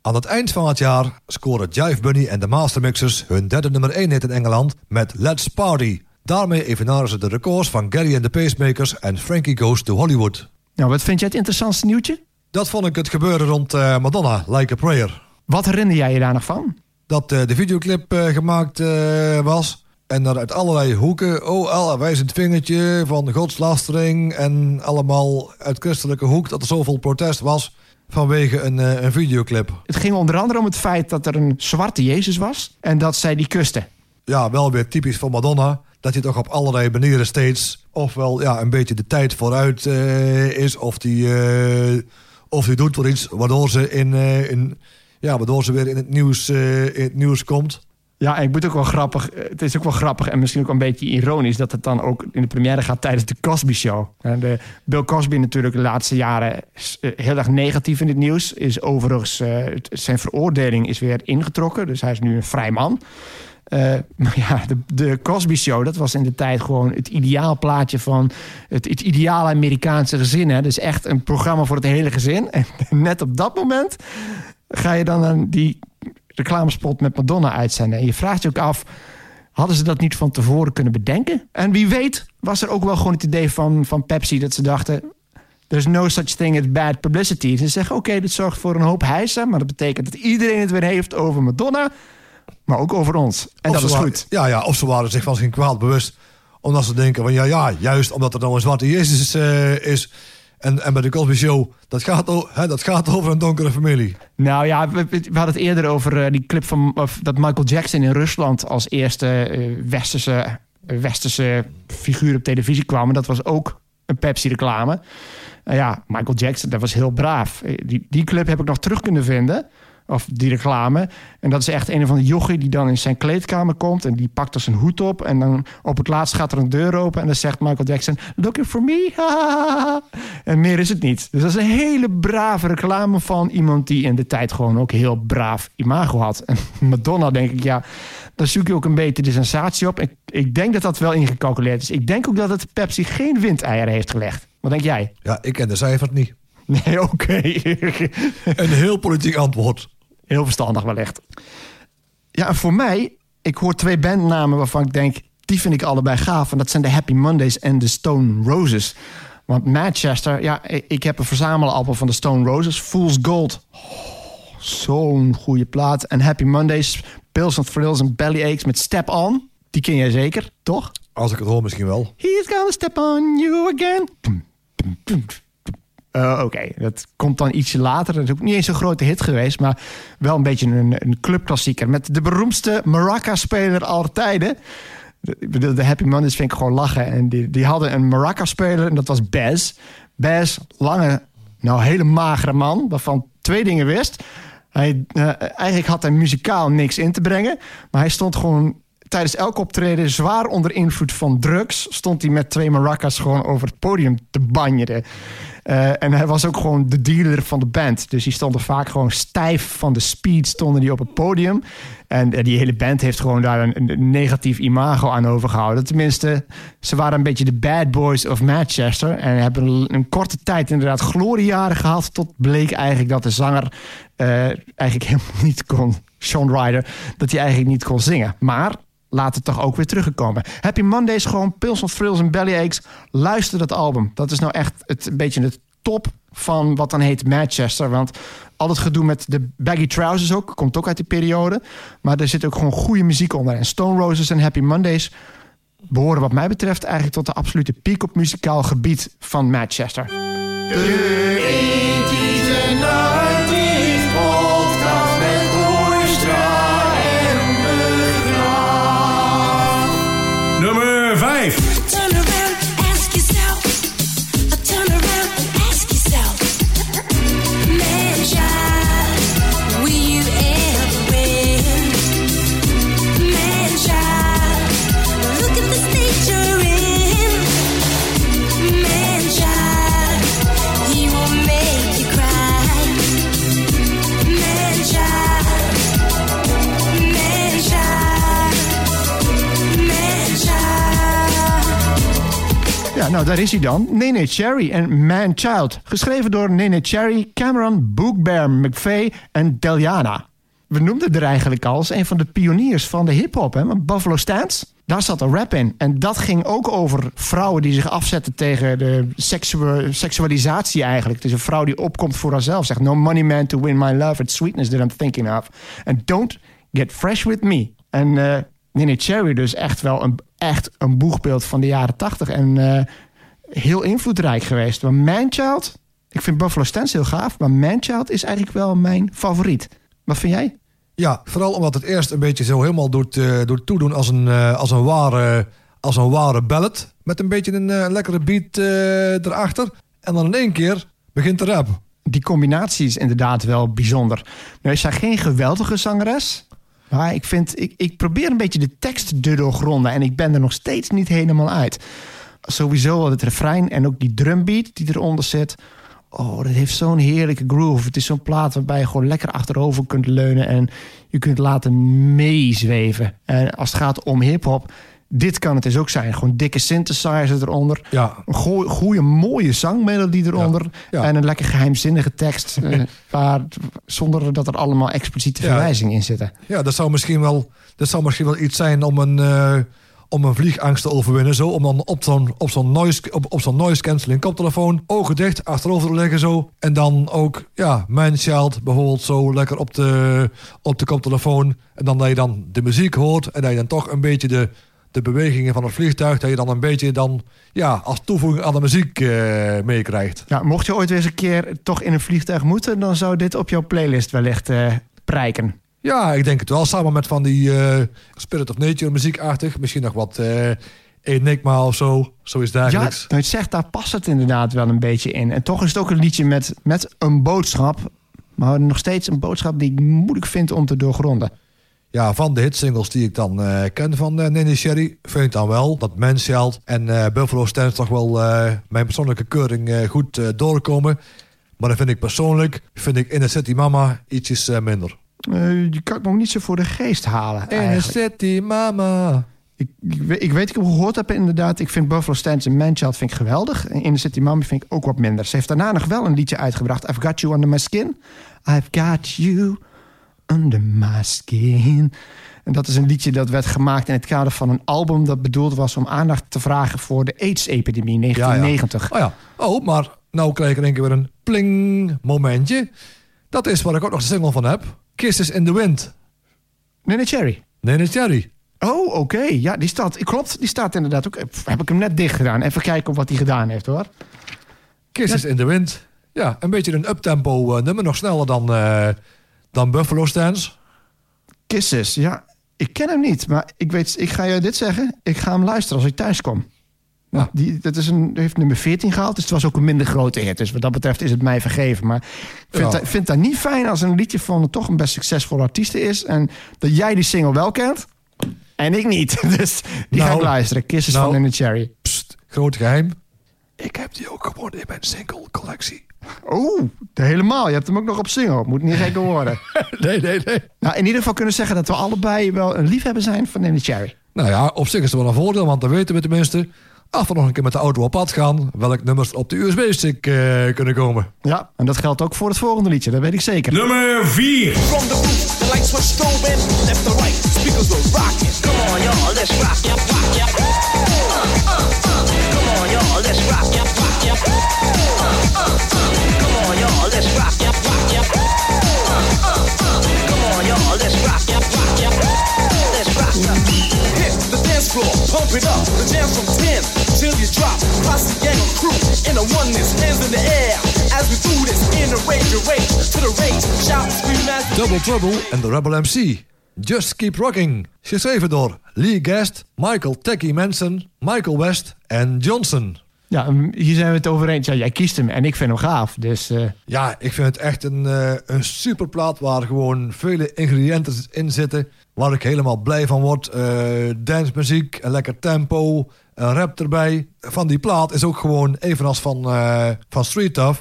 Aan het eind van het jaar scoren Jive Bunny en de Mastermixers hun derde nummer 1 hit in Engeland met Let's Party. Daarmee evenaren ze de records van Gary and the Pacemakers en Frankie Goes to Hollywood. Nou, wat vind jij het interessantste nieuwtje? Dat vond ik het gebeuren rond eh, Madonna, Like a Prayer. Wat herinner jij je daar nog van? Dat eh, de videoclip eh, gemaakt eh, was en er uit allerlei hoeken, oh, al wijzend vingertje van godslastering en allemaal uit christelijke hoek dat er zoveel protest was vanwege een, een videoclip. Het ging onder andere om het feit dat er een zwarte Jezus was en dat zij die kuste. ja, wel weer typisch voor Madonna. Dat hij toch op allerlei manieren steeds... ofwel ja, een beetje de tijd vooruit is... of die, of die doet voor iets waardoor ze, in, in, ja, waardoor ze weer in het, nieuws, eh, in het nieuws komt. Ja, en ik moet ook wel grappig. eh, Het is ook wel grappig en misschien ook een beetje ironisch dat het dan ook in de première gaat tijdens de Cosby Show. Eh, De Bill Cosby natuurlijk de laatste jaren eh, heel erg negatief in het nieuws. Is overigens zijn veroordeling is weer ingetrokken, dus hij is nu een vrij man. Maar ja, de, de Cosby Show, dat was in de tijd gewoon het ideaalplaatje van het, het ideale Amerikaanse gezin. Hè? Dus echt een programma voor het hele gezin. En net op dat moment ga je dan aan die reclamespot met Madonna uitzenden. En je vraagt je ook af, hadden ze dat niet van tevoren kunnen bedenken? En wie weet was er ook wel gewoon het idee van, van Pepsi dat ze dachten... There's no such thing as bad publicity. Ze zeggen, oké, dit zorgt voor een hoop hijsen... maar dat betekent dat iedereen het weer heeft over Madonna... maar ook over ons. En Of dat is goed. Ja, ja, of ze waren zich van geen kwaad bewust. Omdat ze denken van ja, ja, juist omdat er nou een zwarte Jezus eh, is... En, en bij de Cosby Show, dat gaat, o- hè, dat gaat over een donkere familie. Nou ja, we, hadden het eerder over eh, die clip van of dat Michael Jackson in Rusland als eerste eh, westerse, eh, westerse figuur op televisie kwam. Dat was ook een Pepsi-reclame. Nou ja, Michael Jackson, dat was heel braaf. Die, die clip heb ik nog terug kunnen vinden. Of die reclame. En dat is echt een van de jochie die dan in zijn kleedkamer komt. En die pakt er zijn hoed op. En dan op het laatst gaat er een deur open. En dan zegt Michael Jackson: Looking for me? en meer is het niet. Dus dat is een hele brave reclame van iemand die in de tijd gewoon ook heel braaf imago had. En Madonna, denk ik, ja, dan zoek je ook een beetje de sensatie op. Ik, ik denk dat dat wel ingecalculeerd is. Ik denk ook dat het Pepsi geen windeieren heeft gelegd. Wat denk jij? Ja, ik ken de cijfers niet. Nee, oké. Een heel politiek antwoord. Heel verstandig wellicht. Ja, en voor mij, ik hoor twee bandnamen waarvan ik denk, die vind ik allebei gaaf. En dat zijn de Happy Mondays en de Stone Roses. Want Manchester, ja, ik heb een verzamelalbum van de Stone Roses, Fool's Gold. Oh, Zo'n goede plaat. En Happy Mondays, Pills and Thrills en Bellyaches met Step On. Die ken jij zeker, toch? Als ik het hoor misschien wel. He's gonna step on you again. Eh, Oké, dat komt dan ietsje later. Dat is ook niet eens een grote hit geweest, maar wel een beetje een, een clubklassieker. Met de beroemdste maraca-speler aller tijden. De- de Happy Mondays vind ik gewoon lachen. En die, die hadden een maraca-speler en dat was Baz. Baz, lange, nou hele magere man, waarvan twee dingen wist. Hij, eh, eigenlijk had hij muzikaal niks in te brengen. Maar hij stond gewoon tijdens elk optreden zwaar onder invloed van drugs. Stond hij met twee maracas gewoon over het podium te banjeren. Eh, en hij was ook gewoon de dealer van de band. Dus die stonden vaak gewoon stijf van de speed stonden die op het podium. En eh, die hele band heeft gewoon daar een, negatief imago aan overgehouden. Tenminste, ze waren een beetje de bad boys of Manchester. En hebben een, een korte tijd inderdaad gloriejaren gehad. Tot bleek eigenlijk dat de zanger eh, eigenlijk helemaal niet kon, Sean Ryder, dat hij eigenlijk niet kon zingen. Maar laat het toch ook weer teruggekomen. Happy Mondays, gewoon Pills of Thrills en Bellyaches. Luister dat album. Dat is nou echt het, een beetje het top van wat dan heet Manchester. Want al het gedoe met de baggy trousers ook, komt ook uit die periode. Maar er zit ook gewoon goede muziek onder. En Stone Roses en Happy Mondays behoren wat mij betreft eigenlijk tot de absolute piek op muzikaal gebied van Manchester. Nou daar is hij dan. Nene Cherry en Man Child. Geschreven door Nene Cherry, Cameron, Bookbear, McVeigh en Deliana. We noemden er eigenlijk al als een van de pioniers van de hip-hop. hè, Buffalo Stance, daar zat een rap in. En dat ging ook over vrouwen die zich afzetten tegen de seksu- seksualisatie eigenlijk. Is een vrouw die opkomt voor haarzelf. Zegt, no money man to win my love. It's sweetness that I'm thinking of. And don't get fresh with me. En eh Nene Cherry dus echt wel een, echt een boegbeeld van de jaren tachtig. En eh, heel invloedrijk geweest. Maar Manchild, ik vind Buffalo Stance heel gaaf. Maar Manchild is eigenlijk wel mijn favoriet. Wat vind jij? Ja, vooral omdat het eerst een beetje zo helemaal doet, eh, doet toedoen als een, eh, als, een ware, als een ware ballad. Met een beetje een lekkere beat erachter. En dan in één keer begint de rap. Die combinatie is inderdaad wel bijzonder. Nou is zij geen geweldige zangeres. Maar ik, vind, ik, ik probeer een beetje de tekst te doorgronden. En ik ben er nog steeds niet helemaal uit. Sowieso al het refrein en ook die drumbeat die eronder zit. Oh, dat heeft zo'n heerlijke groove. Het is zo'n plaat waarbij je gewoon lekker achterover kunt leunen. En je kunt laten meezweven. En als het gaat om hip-hop, dit kan het dus ook zijn. Gewoon dikke synthesizer eronder. Ja, Een goe- goede, mooie zangmelodie eronder. Ja. En een lekker geheimzinnige tekst. waar, zonder dat er allemaal expliciete verwijzingen in zitten. ja dat, zou misschien wel, dat zou misschien wel iets zijn om een, eh, om een vliegangst te overwinnen. Zo. Om dan op zo'n op zo'n noise, op, op zo'n noise cancelling koptelefoon, ogen dicht, achterover te liggen zo. En dan ook, ja, Man Child bijvoorbeeld zo lekker op de, op de koptelefoon. En dan dat je dan de muziek hoort en dat je dan toch een beetje de, de bewegingen van het vliegtuig, dat je dan een beetje dan, ja, als toevoeging aan de muziek eh, meekrijgt. Ja, mocht je ooit weer eens een keer toch in een vliegtuig moeten... dan zou dit op jouw playlist wellicht eh prijken. Ja, ik denk het wel. Samen met van die eh, Spirit of Nature muziekachtig. Misschien nog wat Enigma of zo. Zoiets Ja, dergelijks. nou, je het zegt, daar past het inderdaad wel een beetje in. En toch is het ook een liedje met, met een boodschap. Maar nog steeds een boodschap die ik moeilijk vind om te doorgronden. Ja, van de hitsingles die ik dan eh, ken van eh Nene Sherry... vind ik dan wel dat Manschild en eh, Buffalo Stance... toch wel mijn persoonlijke keuring goed doorkomen. Maar dan vind ik persoonlijk... vind ik In the City Mama ietsjes minder. Je kan het nog niet zo voor de geest halen. In the. City Mama... Ik, ik, weet- ik weet, ik heb gehoord heb inderdaad. Ik vind Buffalo Stance en Manchild vind ik geweldig. En In the City Mommy vind ik ook wat minder. Ze heeft daarna nog wel een liedje uitgebracht. I've Got You Under My Skin. I've Got You Under My Skin. En dat is een liedje dat werd gemaakt in het kader van een album... dat bedoeld was om aandacht te vragen voor de AIDS-epidemie in Ja, ja. 1990. Oh ja. Oh, maar nou krijg ik in één keer weer een pling momentje. Dat is waar ik ook nog de single van heb. Kisses in the Wind. Nee, Cherry. Nene Cherry. Oh, oké. Ja, die staat, klopt. Die staat inderdaad ook. Heb ik hem net dicht gedaan. Even kijken wat hij gedaan heeft, hoor. Kisses in the Wind. Ja, een beetje een uptempo eh, nummer. Nog sneller dan, eh, dan Buffalo Stance. Kisses, ja. Ik ken hem niet, maar ik, weet, ik ga je dit zeggen. Ik ga hem luisteren als ik thuis kom. Nou, die, dat is een, heeft nummer 14 gehaald, dus het was ook een minder grote hit. Dus wat dat betreft is het mij vergeven. Maar ik vind, Ja. dat, vind dat niet fijn als een liedje van toch een best succesvolle artiest is... en dat jij die single wel kent en ik niet. Dus die ga Nou, ik luisteren. Kisses nou. van In the Cherry. Pst, groot geheim. Ik heb die ook gewoon in mijn single collectie. Oeh, helemaal. Je hebt hem ook nog op single. Moet niet gekker worden. Nee, nee, nee. nou, in ieder geval kunnen zeggen dat we allebei wel een liefhebber zijn van In the Cherry. Nou ja, op zich is het wel een voordeel, want dan weten we tenminste... als we nog een keer met de auto op pad gaan... welke nummers op de USB-stick eh, kunnen komen. Ja, en dat geldt ook voor het volgende liedje. Dat weet ik zeker. Nummer 4. From the roof, the lights were strobing. Left to right, speakers were rocking. Come on, y'all, let's rock, yeah, rock, yeah. Let's rock, yeah, rock, yeah. Come on, y'all, let's rock, yeah, rock, yeah. Come on, y'all, let's rock, yeah, rock, yeah. Let's rock, yeah. Hit the dance floor, pump it up. The jam from 10 till you drop. Posse gang of crew in the oneness, hands in the air. As we do this in the rage, your rage to the rage. Shout, scream as Double Trouble en de Rebel MC. Just Keep Rocking. Geschreven door Lee Guest, Michael Tacky Manson, Michael West en Johnson. Ja, hier zijn we het over eens. Ja, jij kiest hem en ik vind hem gaaf. Dus eh, Ja, ik vind het echt een, eh een superplaat waar gewoon vele ingrediënten in zitten. Waar ik helemaal blij van word. Eh dancemuziek, een lekker tempo, een rap erbij. Van die plaat is ook gewoon, evenals van, van Street Tough...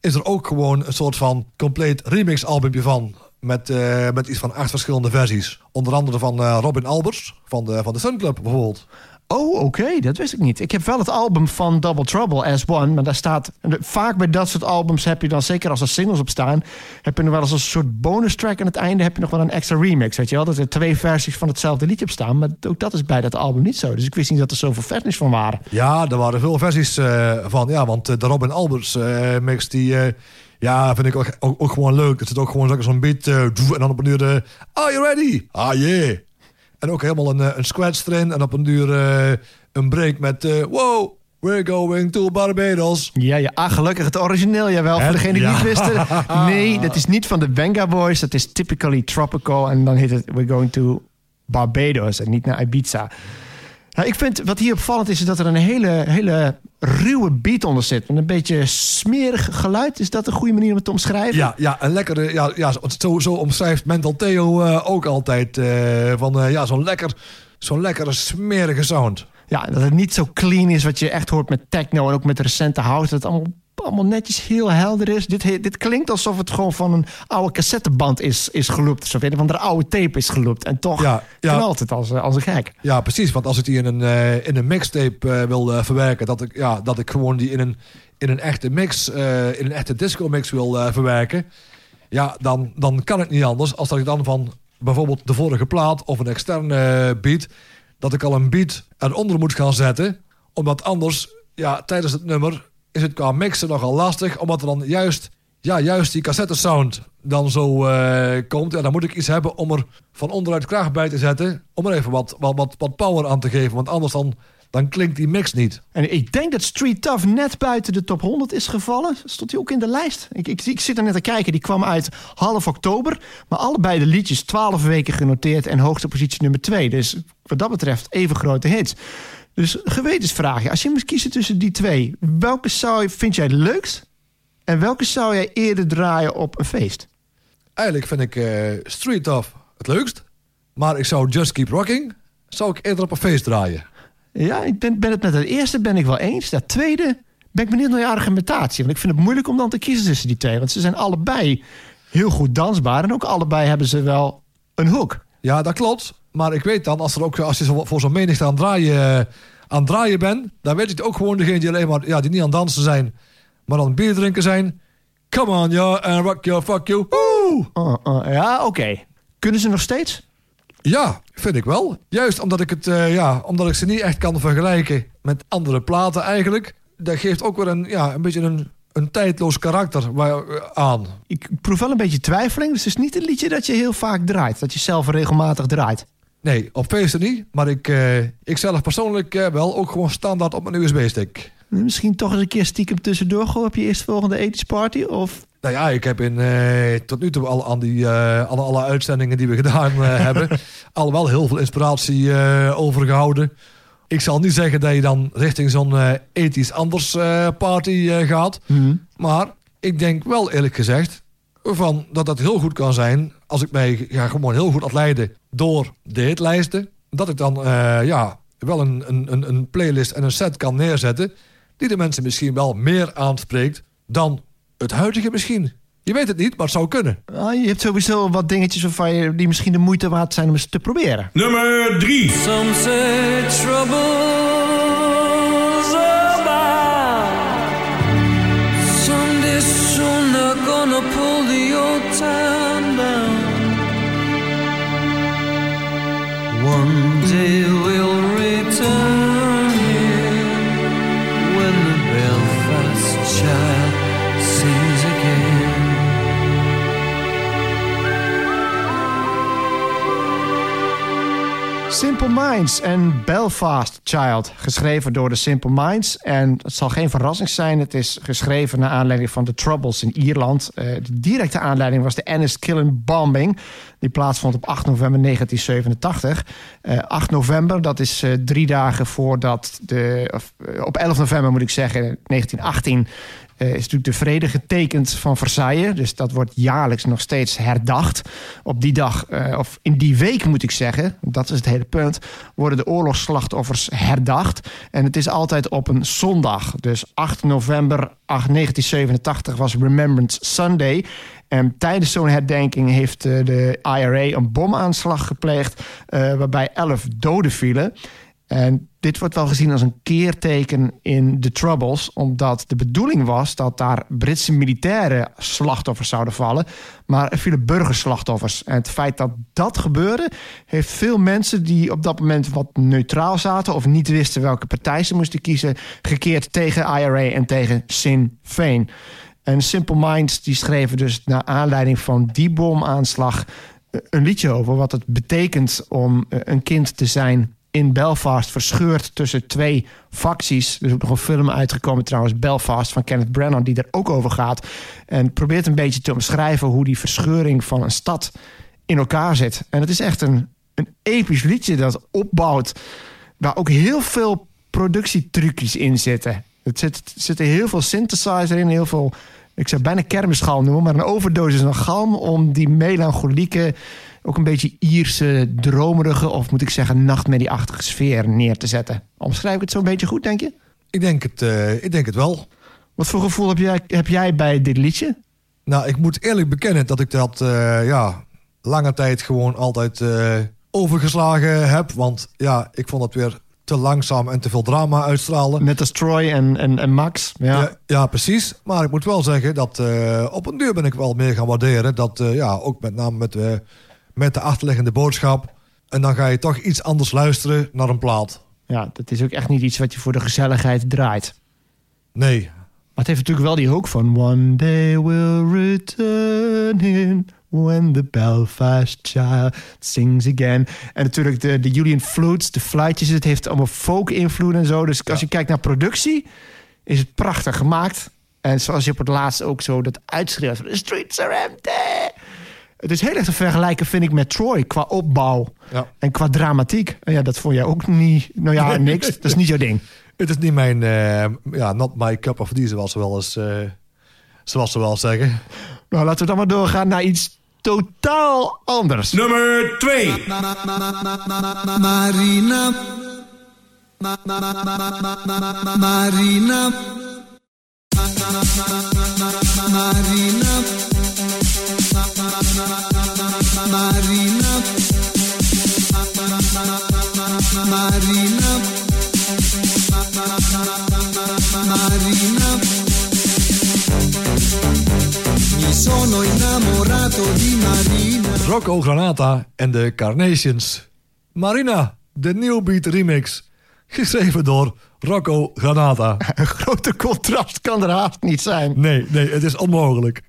is er ook gewoon een soort van compleet remix-albumpje van. Met, met iets van acht verschillende versies. Onder andere van Robin Albers, van de, van de Sun Club bijvoorbeeld. Oh, oké, dat wist ik niet. Ik heb wel het album van Double Trouble as One, maar daar staat vaak bij dat soort albums heb je dan zeker als er singles op staan, heb je nog wel eens een soort bonus track aan het einde heb je nog wel een extra remix, weet je wel, dat er twee versies van hetzelfde liedje op staan, maar ook dat is bij dat album niet zo. Dus ik wist niet dat er zoveel versies van waren. Ja, er waren veel versies eh, van. Ja, want eh, de Robin Albers eh, mix, die... ja, vind ik ook, ook, gewoon leuk. Het zit ook gewoon zo'n beat. en dan op een duur de... Are you ready? Ah, yeah. En ook helemaal een, eh, een scratch erin. En op een duur eh, een break met... eh, wow, we're going to Barbados. Ja, ja, ah, gelukkig het origineel, jawel. Voor Het- degene die ja. niet wisten. Nee, dat is niet van de Venga Boys. Dat is typically tropical. En dan heet het We're Going to Barbados en niet naar Ibiza. Nou, ik vind wat hier opvallend is, is dat er een hele, hele ruwe beat onder zit. Met een beetje smerig geluid. Is dat een goede manier om het te omschrijven? Ja, ja, een lekkere... Ja, ja, zo, zo omschrijft Mental Theo eh, ook altijd. eh, van eh, ja, zo'n lekker, zo'n lekkere smerige sound. Ja, dat het niet zo clean is wat je echt hoort met techno en ook met recente house. Dat het allemaal, allemaal netjes heel helder is. Dit, dit klinkt alsof het gewoon van een oude cassetteband is, is geloopt. Alsof een van de oude tape is geloopt. En toch Ja, ja. knalt het als, eh, als een gek. Ja, precies. Want als ik die in een, eh, in een mixtape eh, wil verwerken, dat ik, ja, dat ik gewoon die in een, in een echte mix, in een echte disco mix wil verwerken, ja, dan, dan kan het niet anders als dat ik dan van bijvoorbeeld de vorige plaat of een externe beat, dat ik al een beat eronder moet gaan zetten, omdat anders, ja, tijdens het nummer is het qua mixen nogal lastig, omdat er dan juist, ja, juist die cassette sound dan zo eh, komt. En dan moet ik iets hebben om er van onderuit kracht bij te zetten, om er even wat, wat, wat, wat power aan te geven, want anders dan, dan klinkt die mix niet. En ik denk dat Street Tough net buiten de top 100 is gevallen. Stond hij ook in de lijst? Ik, ik, ik zit er net te kijken. Die kwam uit half oktober. Maar allebei de liedjes 12 weken genoteerd en hoogste positie nummer 2. Dus wat dat betreft even grote hits. Dus gewetensvraagje. Als je moest kiezen tussen die twee. Welke zou je, vind jij het leukst? En welke zou jij eerder draaien op een feest? Eigenlijk vind ik eh, Street Tough het leukst, maar ik zou Just Keep Rocking, zou ik eerder op een feest draaien. Ja, ik ben, ben het met het eerste ben ik wel eens. Dat tweede ben ik benieuwd naar je argumentatie. Want ik vind het moeilijk om dan te kiezen tussen die twee. Want ze zijn allebei heel goed dansbaar. En ook allebei hebben ze wel een hoek. Ja, dat klopt. Maar ik weet dan, als, er ook, als je zo, voor zo'n menigte aan het draaien, eh, aan het draaien bent... dan weet je het ook gewoon degene die alleen maar ja, die niet aan het dansen zijn... maar aan het bier drinken zijn. Come on, ja, and rock you, fuck you. Woe! Oh, oh, ja, oké. Kunnen ze nog steeds? Ja, vind ik wel. Juist omdat ik, het, eh, ja, omdat ik ze niet echt kan vergelijken met andere platen eigenlijk. Dat geeft ook weer een, ja, een beetje een, een tijdloos karakter waar, eh, aan. Ik proef wel een beetje twijfeling. Dus het is niet een liedje dat je heel vaak draait. Dat je zelf regelmatig draait. Nee, op feesten niet. Maar ik, eh, ik zelf persoonlijk eh, wel ook gewoon standaard op mijn USB-stick. Misschien toch eens een keer stiekem tussendoor gooien op je eerstvolgende 80s party? Of Nou ja, ik heb in, eh, tot nu toe al aan die, alle, alle uitzendingen die we gedaan hebben... al wel heel veel inspiratie eh, overgehouden. Ik zal niet zeggen dat je dan richting zo'n ethisch anders party gaat. Maar ik denk wel eerlijk gezegd... Van dat dat heel goed kan zijn... als ik mij ja, gewoon heel goed laat leiden door de hitlijsten... dat ik dan eh, ja, wel een, een, een- een playlist en een set kan neerzetten... die de mensen misschien wel meer aanspreekt... dan het huidige misschien. Je weet het niet, maar het zou kunnen. Ah, je hebt sowieso wat dingetjes waarvan je, die misschien de moeite waard zijn om eens te proberen. Nummer 3. Some say troubles One Simple Minds en Belfast Child. Geschreven door de Simple Minds. En het zal geen verrassing zijn. Het is geschreven naar aanleiding van de Troubles in Ierland. Eh, de directe aanleiding was de Ennis Killen bombing. Die plaatsvond op 8 november 1987. Eh, 8 november, dat is eh, drie dagen voordat de... Of, eh, op 11 november moet ik zeggen, 1918... eh, is natuurlijk de vrede getekend van Versailles. Dus dat wordt jaarlijks nog steeds herdacht. Op die dag, eh, of in die week moet ik zeggen, dat is het hele punt, worden de oorlogsslachtoffers herdacht. En het is altijd op een zondag. Dus 8 november 1987 was Remembrance Sunday. En tijdens zo'n herdenking heeft eh, de IRA een bomaanslag gepleegd, waarbij 11 doden vielen. En dit wordt wel gezien als een keerteken in de Troubles, omdat de bedoeling was dat daar Britse militaire slachtoffers zouden vallen, maar er vielen burgerslachtoffers. En het feit dat dat gebeurde, heeft veel mensen die op dat moment wat neutraal zaten of niet wisten welke partij ze moesten kiezen, gekeerd tegen IRA en tegen Sinn Féin. En Simple Minds die schreven dus naar aanleiding van die bomaanslag eh, een liedje over wat het betekent om eh, een kind te zijn in Belfast, verscheurd tussen twee facties. Er is ook nog een film uitgekomen trouwens, Belfast, van Kenneth Branagh, die er ook over gaat. En probeert een beetje te omschrijven hoe die verscheuring van een stad in elkaar zit. En het is echt een, een episch liedje dat opbouwt, waar ook heel veel productietrucjes in zitten. Het zit, zitten heel veel synthesizer in, heel veel, ik zou bijna kermisgalm noemen, maar een overdosis van galm om die melancholieke, ook een beetje Ierse, dromerige, of moet ik zeggen, nachtmerrieachtige sfeer neer te zetten. Omschrijf ik het zo'n beetje goed, denk je? Ik denk het, eh, ik denk het wel. Wat voor gevoel heb jij, heb jij bij dit liedje? Nou, ik moet eerlijk bekennen dat ik dat eh, ja, lange tijd gewoon altijd eh, overgeslagen heb. Want ja, ik vond het weer te langzaam en te veel drama uitstralen. Net als Troy en, en, en Max. Ja. Ja, ja, precies. Maar ik moet wel zeggen dat op een duur ben ik wel meer gaan waarderen. Dat ja, ook met name met, met de achterliggende boodschap. En dan ga je toch iets anders luisteren naar een plaat. ja, dat is ook echt niet iets wat je voor de gezelligheid draait. Nee, Maar het heeft natuurlijk wel die hoek van... One day we'll return in when the Belfast child sings again. En natuurlijk de, de Julian Flutes, de fluitjes. Het heeft allemaal folk-invloed en zo. Dus als je kijkt naar productie, is het prachtig gemaakt. En zoals je op het laatst ook zo dat uitschreeuwt... The streets are empty! Het is heel erg te vergelijken, vind ik, met Troy qua opbouw Ja. en qua dramatiek. En ja, dat vond jij ook niet. Nou ja, niks. Dat is niet jouw ding. het is niet mijn, eh, ja, not my cup of tea, zoals ze wel eens, eh, zoals ze wel zeggen. Nou, laten we dan maar doorgaan naar iets totaal anders. Nummer 2. Marina. Marina. Marina. Marina. Rocco Granata en de Carnations. Marina, de New Beat remix. Geschreven door Rocco Granata. Een grote contrast kan er haast niet zijn. Nee, nee, het is onmogelijk.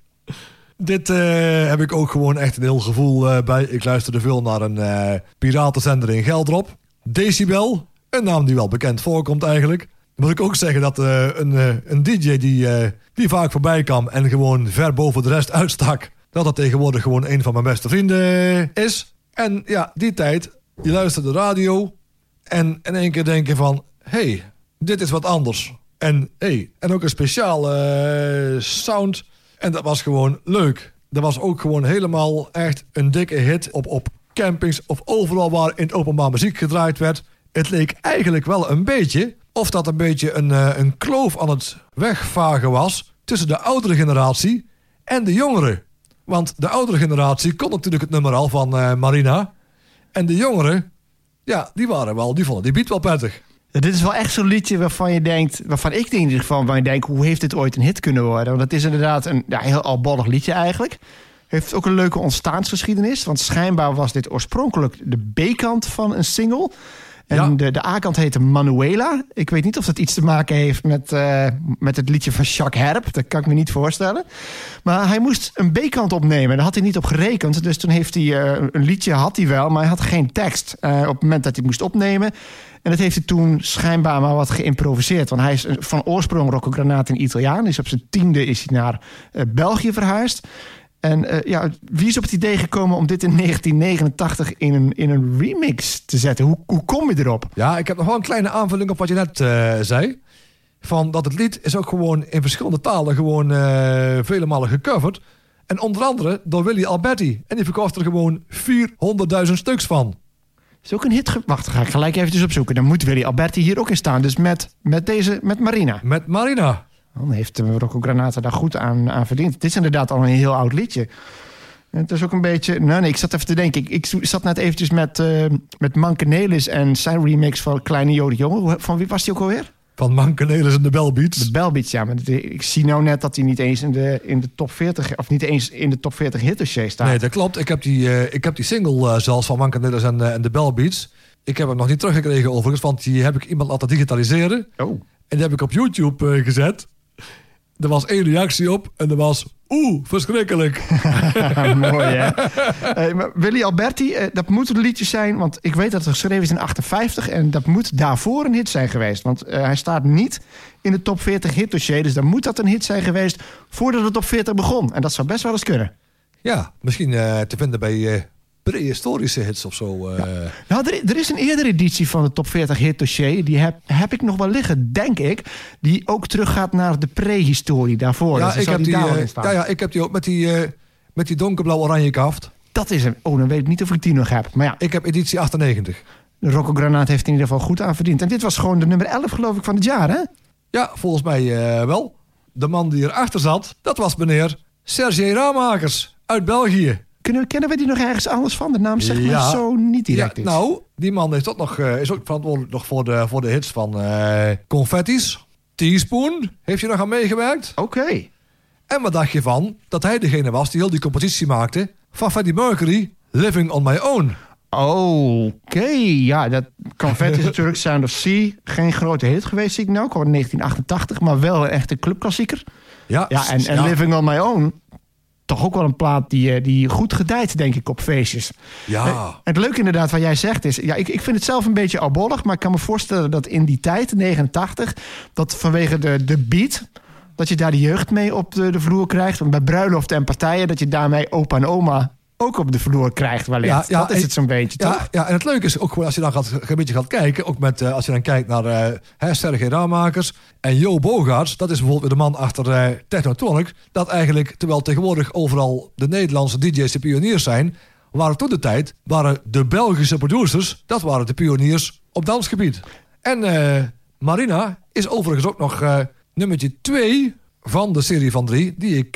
Dit eh, heb ik ook gewoon echt een heel gevoel eh, bij. Ik luisterde veel naar een eh, piratenzender in Geldrop. Decibel, een naam die wel bekend voorkomt eigenlijk. moet ik ook zeggen dat eh, een, eh, een DJ die, eh, die vaak voorbij kwam en gewoon ver boven de rest uitstak, dat dat tegenwoordig gewoon een van mijn beste vrienden is. En ja, die tijd, je luistert de radio en in één keer denken van, hey, dit is wat anders. En hey, en ook een speciale sound. En dat was gewoon leuk. Dat was ook gewoon helemaal echt een dikke hit op, op campings of overal waar in het openbaar muziek gedraaid werd. Het leek eigenlijk wel een beetje of dat een beetje een, eh, een kloof aan het wegvagen was tussen de oudere generatie en de jongere. Want de oudere generatie kon natuurlijk het nummer al van eh, Marina. En de jongeren, ja, die waren wel, die vonden die beat wel prettig. Dit is wel echt zo'n liedje waarvan je denkt, waarvan ik in ieder geval, waarvan je denkt, hoe heeft dit ooit een hit kunnen worden? Want het is inderdaad een ja, heel albollig liedje eigenlijk. Heeft ook een leuke ontstaansgeschiedenis, want schijnbaar was dit oorspronkelijk de B-kant van een single. En Ja. de, de A-kant heette Manuela. Ik weet niet of dat iets te maken heeft met, eh, met het liedje van Jacques Herp. Dat kan ik me niet voorstellen. Maar hij moest een B-kant opnemen. Daar had hij niet op gerekend. Dus toen heeft hij eh, een liedje had hij wel, maar hij had geen tekst eh, op het moment dat hij moest opnemen. En dat heeft hij toen schijnbaar maar wat geïmproviseerd. Want hij is van oorsprong Rocco Granata in Italiaan. Dus op zijn tiende is hij naar België verhuisd. En eh, ja, wie is op het idee gekomen om dit in 1989 in een, in een remix te zetten? Hoe, hoe kom je erop? Ja, ik heb nog wel een kleine aanvulling op wat je net eh, zei. Van dat het lied is ook gewoon in verschillende talen gewoon eh, vele malen gecoverd. En onder andere door Willy Alberti. En die verkocht er gewoon 400.000 stuks van. Is ook een hit. Wacht, ga ik gelijk eventjes opzoeken. Dan moet Willy Alberti hier ook in staan. Dus met, met deze, met Marina. Met Marina. Dan heeft Rocco Granata daar goed aan, aan verdiend. Het is inderdaad al een heel oud liedje. En het is ook een beetje... Nou nee, ik zat even te denken. Ik, ik zat net eventjes met, eh met Manke Nelis en zijn remix van Kleine Jode Jongen. Van wie was die ook alweer? Van Mankenelis en de Bellbeats. De Belbeats, ja. Maar ik zie nou net dat hij niet eens in de, in de top 40... of niet eens in de top 40 hitdossier staat. Nee, dat klopt. Ik heb die, eh, ik heb die single eh, zelfs van Mankenelis en, en de Bellbeats. Ik heb hem nog niet teruggekregen overigens, want die heb ik iemand laten digitaliseren. Oh. En die heb ik op YouTube gezet. Er was één reactie op en dat was... Oeh, verschrikkelijk. Mooi, hè? Maar Willy Alberti, eh, dat moet een liedje zijn... want ik weet dat het geschreven is in 58... en dat moet daarvoor een hit zijn geweest. Want eh, hij staat niet in de top 40 hitdossier... dus dan moet dat een hit zijn geweest voordat de top 40 begon. En dat zou best wel eens kunnen. Ja, misschien eh, te vinden bij eh, prehistorische hits of zo. eh. Nou, er, er is een eerdere editie van de top 40 hitdossier... die heb, heb ik nog wel liggen, denk ik... die ook teruggaat naar de prehistorie daarvoor. ja, Dus ik heb die, eh, ja, ja, ik heb die ook met die, eh, met die donkerblauw-oranje kaft. Dat is hem. Oh, dan weet ik niet of ik die nog heb. Maar ja, Ik heb editie 98. Rocco Granaat heeft in ieder geval goed aan verdiend. En dit was gewoon de nummer 11, geloof ik, van het jaar, hè? Ja, volgens mij wel. De man die erachter zat, dat was meneer Sergej Ramakers uit België. Kunnen, kennen we die nog ergens anders van? De naam zegt me Ja. zo niet direct ja, nou, die man ook nog, eh, is ook verantwoordelijk nog voor de, voor de hits van eh Confetti's. Teaspoon heeft je nog aan meegewerkt. Oké. En wat dacht je van dat hij degene was die heel die compositie maakte van Freddie Mercury, Living on My Own. Oké, ja, dat Confetti is natuurlijk Sound of Sea. Geen grote hit geweest, zie ik nou. In 1988, maar wel een echte clubklassieker. Ja, Ja, en, en Living on My Own, toch ook wel een plaat die, eh, die goed gedijt, denk ik, op feestjes. Ja, En het leuke inderdaad wat jij zegt is... Ja, ik, ik vind het zelf een beetje albollig... maar ik kan me voorstellen dat in die tijd, 89... dat vanwege de, de beat... dat je daar de jeugd mee op de, de vloer krijgt. Want bij bruiloften en partijen... dat je daarmee opa en oma ook op de vloer krijgt wellicht. Ja, ja, dat is het zo'n beetje, toch? ja, ja, en het leuke is ook gewoon als je dan gaat, een beetje gaat kijken, ook met, eh, als je dan kijkt naar eh hè, Sergej en Jo Bogaerts, dat is bijvoorbeeld de man achter eh Technotronic, dat eigenlijk, terwijl tegenwoordig overal de Nederlandse DJ's de pioniers zijn, waren toen de tijd, waren de Belgische producers, dat waren de pioniers op dansgebied. En Marina is overigens ook nog nummertje 2 van de serie van drie, die ik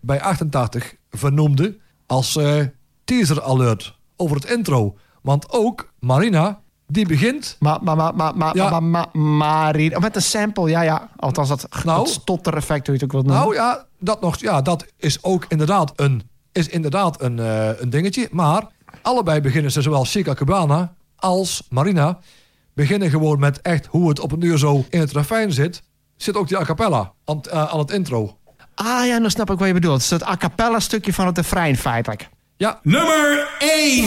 bij 88 vernoemde als eh, teaser alert over het intro. Want ook Marina, die begint... Maar, maar, maar, maar, maar, Ja. maar, maar, oh, met een sample, ja, ja. Althans, dat, Nou. dat stottereffect, hoe je het ook wilt noemen. Nou ja, dat, nog, ja, dat is ook inderdaad een, is inderdaad een, eh, een dingetje. Maar allebei beginnen ze, zowel Chica Cubana als Marina... beginnen gewoon met echt hoe het op een uur zo in het refijn zit... zit ook die a cappella aan, eh, aan het intro. Ah ja, dan snap ik wat je bedoelt. Het is het a cappella stukje van het refrein feitelijk. Ja, Nummer 1.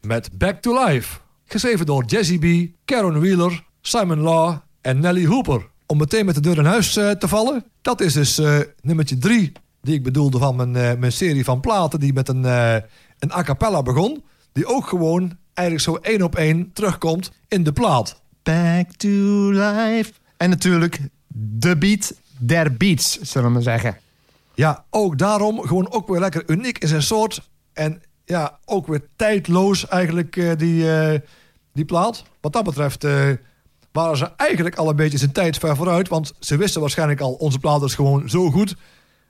Met Back to Life. Geschreven door Jesse B, Karen Wheeler, Simon Law en Nelly Hooper. Om meteen met de deur in huis eh, te vallen. Dat is dus eh nummertje 3 die ik bedoelde van mijn, eh, mijn serie van platen... die met een, een a cappella begon. Die ook gewoon eigenlijk zo één op één terugkomt in de plaat. Back to life. En natuurlijk de beat der beats, zullen we maar zeggen. Ja, ook daarom gewoon ook weer lekker uniek in zijn soort. En ja, ook weer tijdloos eigenlijk eh, die, eh, die plaat. Wat dat betreft eh, waren ze eigenlijk al een beetje zijn tijd ver vooruit. Want ze wisten waarschijnlijk al, onze plaat is gewoon zo goed.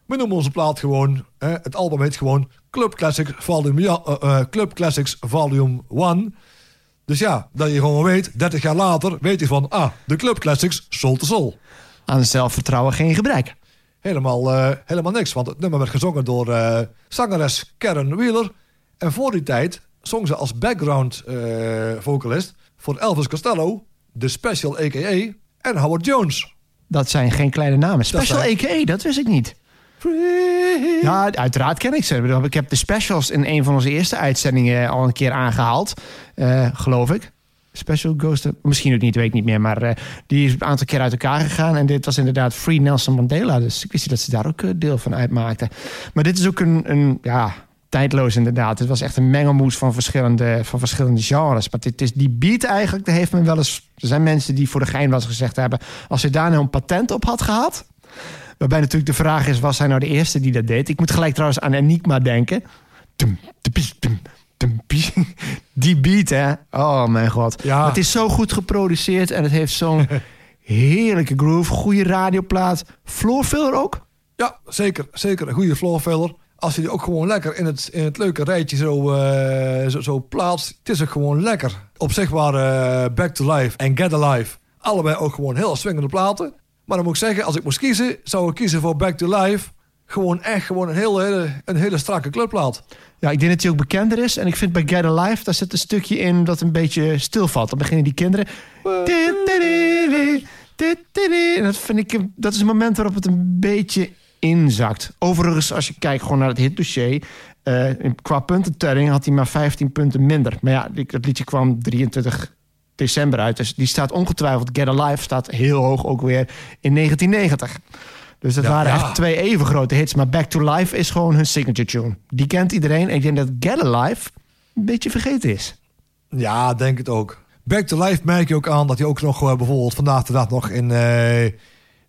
We noemen onze plaat gewoon, het album heet gewoon Club Classics Volume, ja, eh, eh, Club Classics Volume 1. Dus ja, dat je gewoon weet, 30 jaar later weet je van, ah, de Club Classics Soul to Soul. Aan zelfvertrouwen geen gebrek. Helemaal, helemaal niks, want het nummer werd gezongen door zangeres Karen Wheeler. En voor die tijd zong ze als background eh, vocalist voor Elvis Costello, The Special A.K.A. en Howard Jones. Dat zijn geen kleine namen. Special zijn- A.K.A., dat wist ik niet. Ja, uiteraard ken ik ze. Ik heb de specials in een van onze eerste uitzendingen al een keer aangehaald. eh, geloof ik. Special Ghost, misschien ook niet, weet ik niet meer. Maar eh, die is een aantal keer uit elkaar gegaan. En dit was inderdaad Free Nelson Mandela. Dus ik wist niet dat ze daar ook eh, deel van uitmaakten. Maar dit is ook een, een ja, tijdloos inderdaad. Het was echt een mengelmoes van verschillende, van verschillende genres. Maar het is die beat eigenlijk, daar heeft men wel eens... Er zijn mensen die voor de gein was gezegd hebben... als je daar nou een patent op had gehad... Waarbij natuurlijk de vraag is, was hij nou de eerste die dat deed? Ik moet gelijk trouwens aan Enigma denken. Die beat, hè? Oh mijn god. Ja. Het is zo goed geproduceerd en het heeft zo'n heerlijke groove. Goede radioplaat. Floorfiller ook? Ja, zeker. Zeker een goede floorfiller. Als je die ook gewoon lekker in het, in het leuke rijtje zo, eh, zo, zo plaatst. Het is ook gewoon lekker. Op zich waren eh, Back to Life en Get Alive allebei ook gewoon heel swingende platen. Maar dan moet ik zeggen, als ik moest kiezen, zou ik kiezen voor Back to Life. Gewoon echt gewoon een hele, hele, een hele strakke clubplaat. Ja, ik denk dat hij ook bekender is. En ik vind bij Get Alive, daar zit een stukje in dat een beetje stilvalt. Dan beginnen die kinderen... En dat vind ik, dat is een moment waarop het een beetje inzakt. Overigens, als je kijkt gewoon naar het hitdossier... eh, qua puntentelling had hij maar 15 punten minder. Maar ja, dat liedje kwam 23 december uit. Dus die staat ongetwijfeld... Get Alive staat heel hoog ook weer in 1990. Dus dat Ja, waren ja. echt twee even grote hits. Maar Back to Life is gewoon hun signature tune. Die kent iedereen. En ik denk dat Get Alive een beetje vergeten is. Ja, denk het ook. Back to Life merk je ook aan dat hij ook nog eh, bijvoorbeeld vandaag de dag nog in... eh,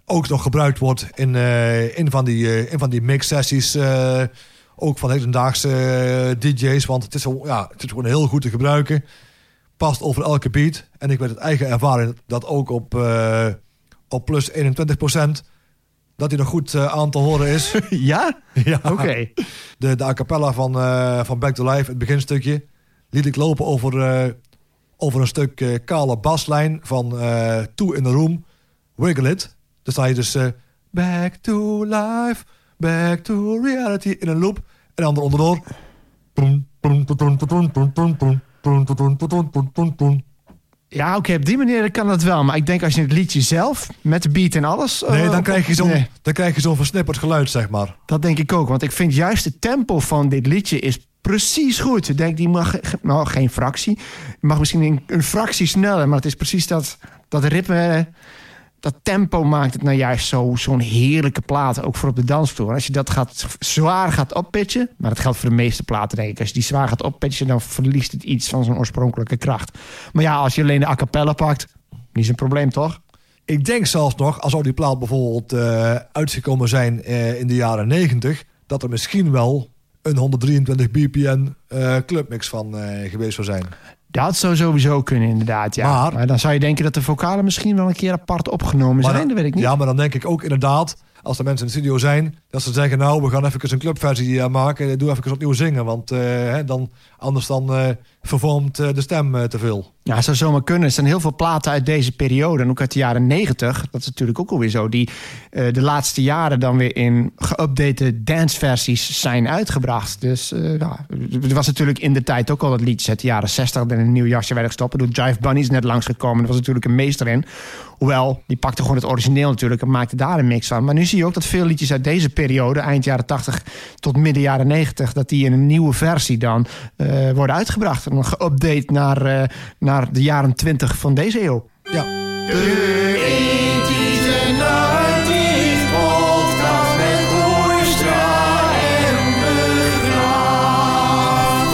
ook nog gebruikt wordt in, eh, in van die, eh, in van die mix-sessies. eh, ook van hedendaagse DJ's. Want het is, gewoon, ja, het is gewoon heel goed te gebruiken. Past over elke beat. En ik weet uit eigen ervaring dat ook op, op plus 21% dat hij nog goed aan te horen is. Ja? ja. Oké. De, de a cappella van, van Back to Life, het beginstukje, liet ik lopen over, over een stuk kale baslijn van Two in the Room, Wiggle It. Dan sta je dus back to life, back to reality in een loop. En dan ander onderdoor. Ja, oké, op die manier kan dat wel. Maar ik denk als je het liedje zelf, met de beat en alles... Nee, dan krijg je zo'n nee. dan krijg je versnipperd geluid, zeg maar. Dat denk ik ook, want ik vind juist het tempo van dit liedje is precies goed. Ik denk, die mag, nou geen fractie, mag misschien een, een fractie sneller, maar het is precies dat, dat ritme dat tempo maakt het nou juist zo- zo'n heerlijke plaat. Ook voor op de dansvloer. Als je dat gaat, zwaar gaat oppitchen... Maar dat geldt voor de meeste platen, denk ik. Als je die zwaar gaat oppitchen... dan verliest het iets van zijn oorspronkelijke kracht. Maar ja, als je alleen de a cappella pakt... Niet zo'n probleem, toch? Ik denk zelfs nog, als zou die plaat bijvoorbeeld eh, uitgekomen zijn eh, in de jaren 90, dat er misschien wel een 123 bpm eh, clubmix van eh, geweest zou zijn. Dat zou sowieso kunnen, inderdaad. Ja. Maar- Maar, dan zou je denken dat de vocalen misschien wel een keer apart opgenomen zijn. dan, dat weet ik niet. Ja, maar dan denk ik ook inderdaad, als er mensen in de studio zijn, dat ze zeggen, nou, we gaan even een clubversie eh, maken, doe even opnieuw zingen, want eh, dan, anders dan eh, vervormt eh, de stem eh, te veel. Ja, het zou zomaar kunnen. Er zijn heel veel platen uit deze periode. En ook uit de jaren negentig. Dat is natuurlijk ook alweer zo. Die eh, de laatste jaren dan weer in geüpdate danceversies zijn uitgebracht. Dus eh ja, er was natuurlijk in de tijd ook al dat liedjes uit de jaren zestig... in een nieuw jasje werden gestopt. Bedoel, Jive Bunny is net langsgekomen. Dat was natuurlijk een meester in. Hoewel, die pakte gewoon het origineel natuurlijk en maakte daar een mix van. Maar nu zie je ook dat veel liedjes uit deze periode, eind jaren 80 tot midden jaren 90, dat die in een nieuwe versie dan eh, worden uitgebracht. En dan geüpdate naar, eh, naar de jaren 20 van deze eeuw. Ja.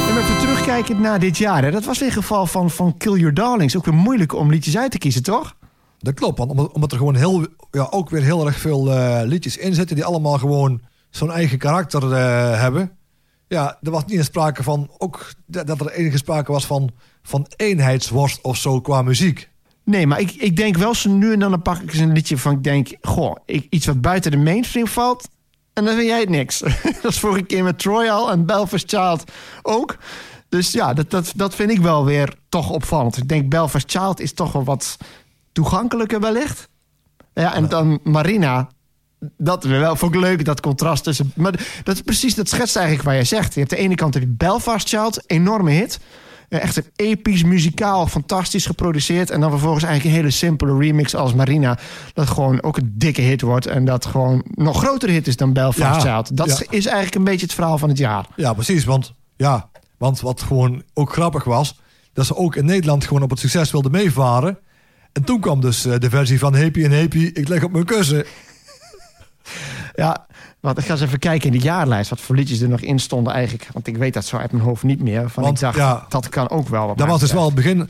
En even terugkijken naar dit jaar. Hè. Dat was een geval van, van Kill Your Darlings. Ook weer moeilijk om liedjes uit te kiezen, toch? Dat klopt, want omdat, er gewoon heel, ja, ook weer heel erg veel eh, liedjes in zitten die allemaal gewoon zo'n eigen karakter eh, hebben. Ja, er was niet eens sprake van, ook dat er enige sprake was van, van eenheidsworst of zo qua muziek. Nee, maar ik, ik denk wel zo nu en dan, pak ik eens een liedje van ik denk, goh, iets wat buiten de mainstream valt. En dan vind jij het niks. dat is vorige keer met Troy al en Belfast Child ook. Dus ja, dat, dat, dat vind ik wel weer toch opvallend. Ik denk Belfast Child is toch wel wat toegankelijker wellicht. Ja, en dan Marina. Dat wel vond ik leuk, dat contrast tussen. Maar dat is precies, dat schetst eigenlijk waar jij zegt. Je hebt de ene kant heb je Belfast Child, enorme hit. Echt een episch, muzikaal, fantastisch geproduceerd. En dan vervolgens eigenlijk een hele simpele remix als Marina. Dat gewoon ook een dikke hit wordt. En dat gewoon nog grotere hit is dan Belfast Ja, Child. Dat ja. is eigenlijk een beetje het verhaal van het jaar. Ja, precies. Want, ja, want wat gewoon ook grappig was, dat ze ook in Nederland gewoon op het succes wilden meevaren. En toen kwam dus eh, de versie van Happy en Happy, ik leg op mijn kussen. Ja, want ik ga eens even kijken in de jaarlijst. Wat voor liedjes er nog in stonden eigenlijk. Want ik weet dat zo uit mijn hoofd niet meer. Van Want, ik dacht, ja, dat kan ook wel. Dat was dus wel het begin.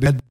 had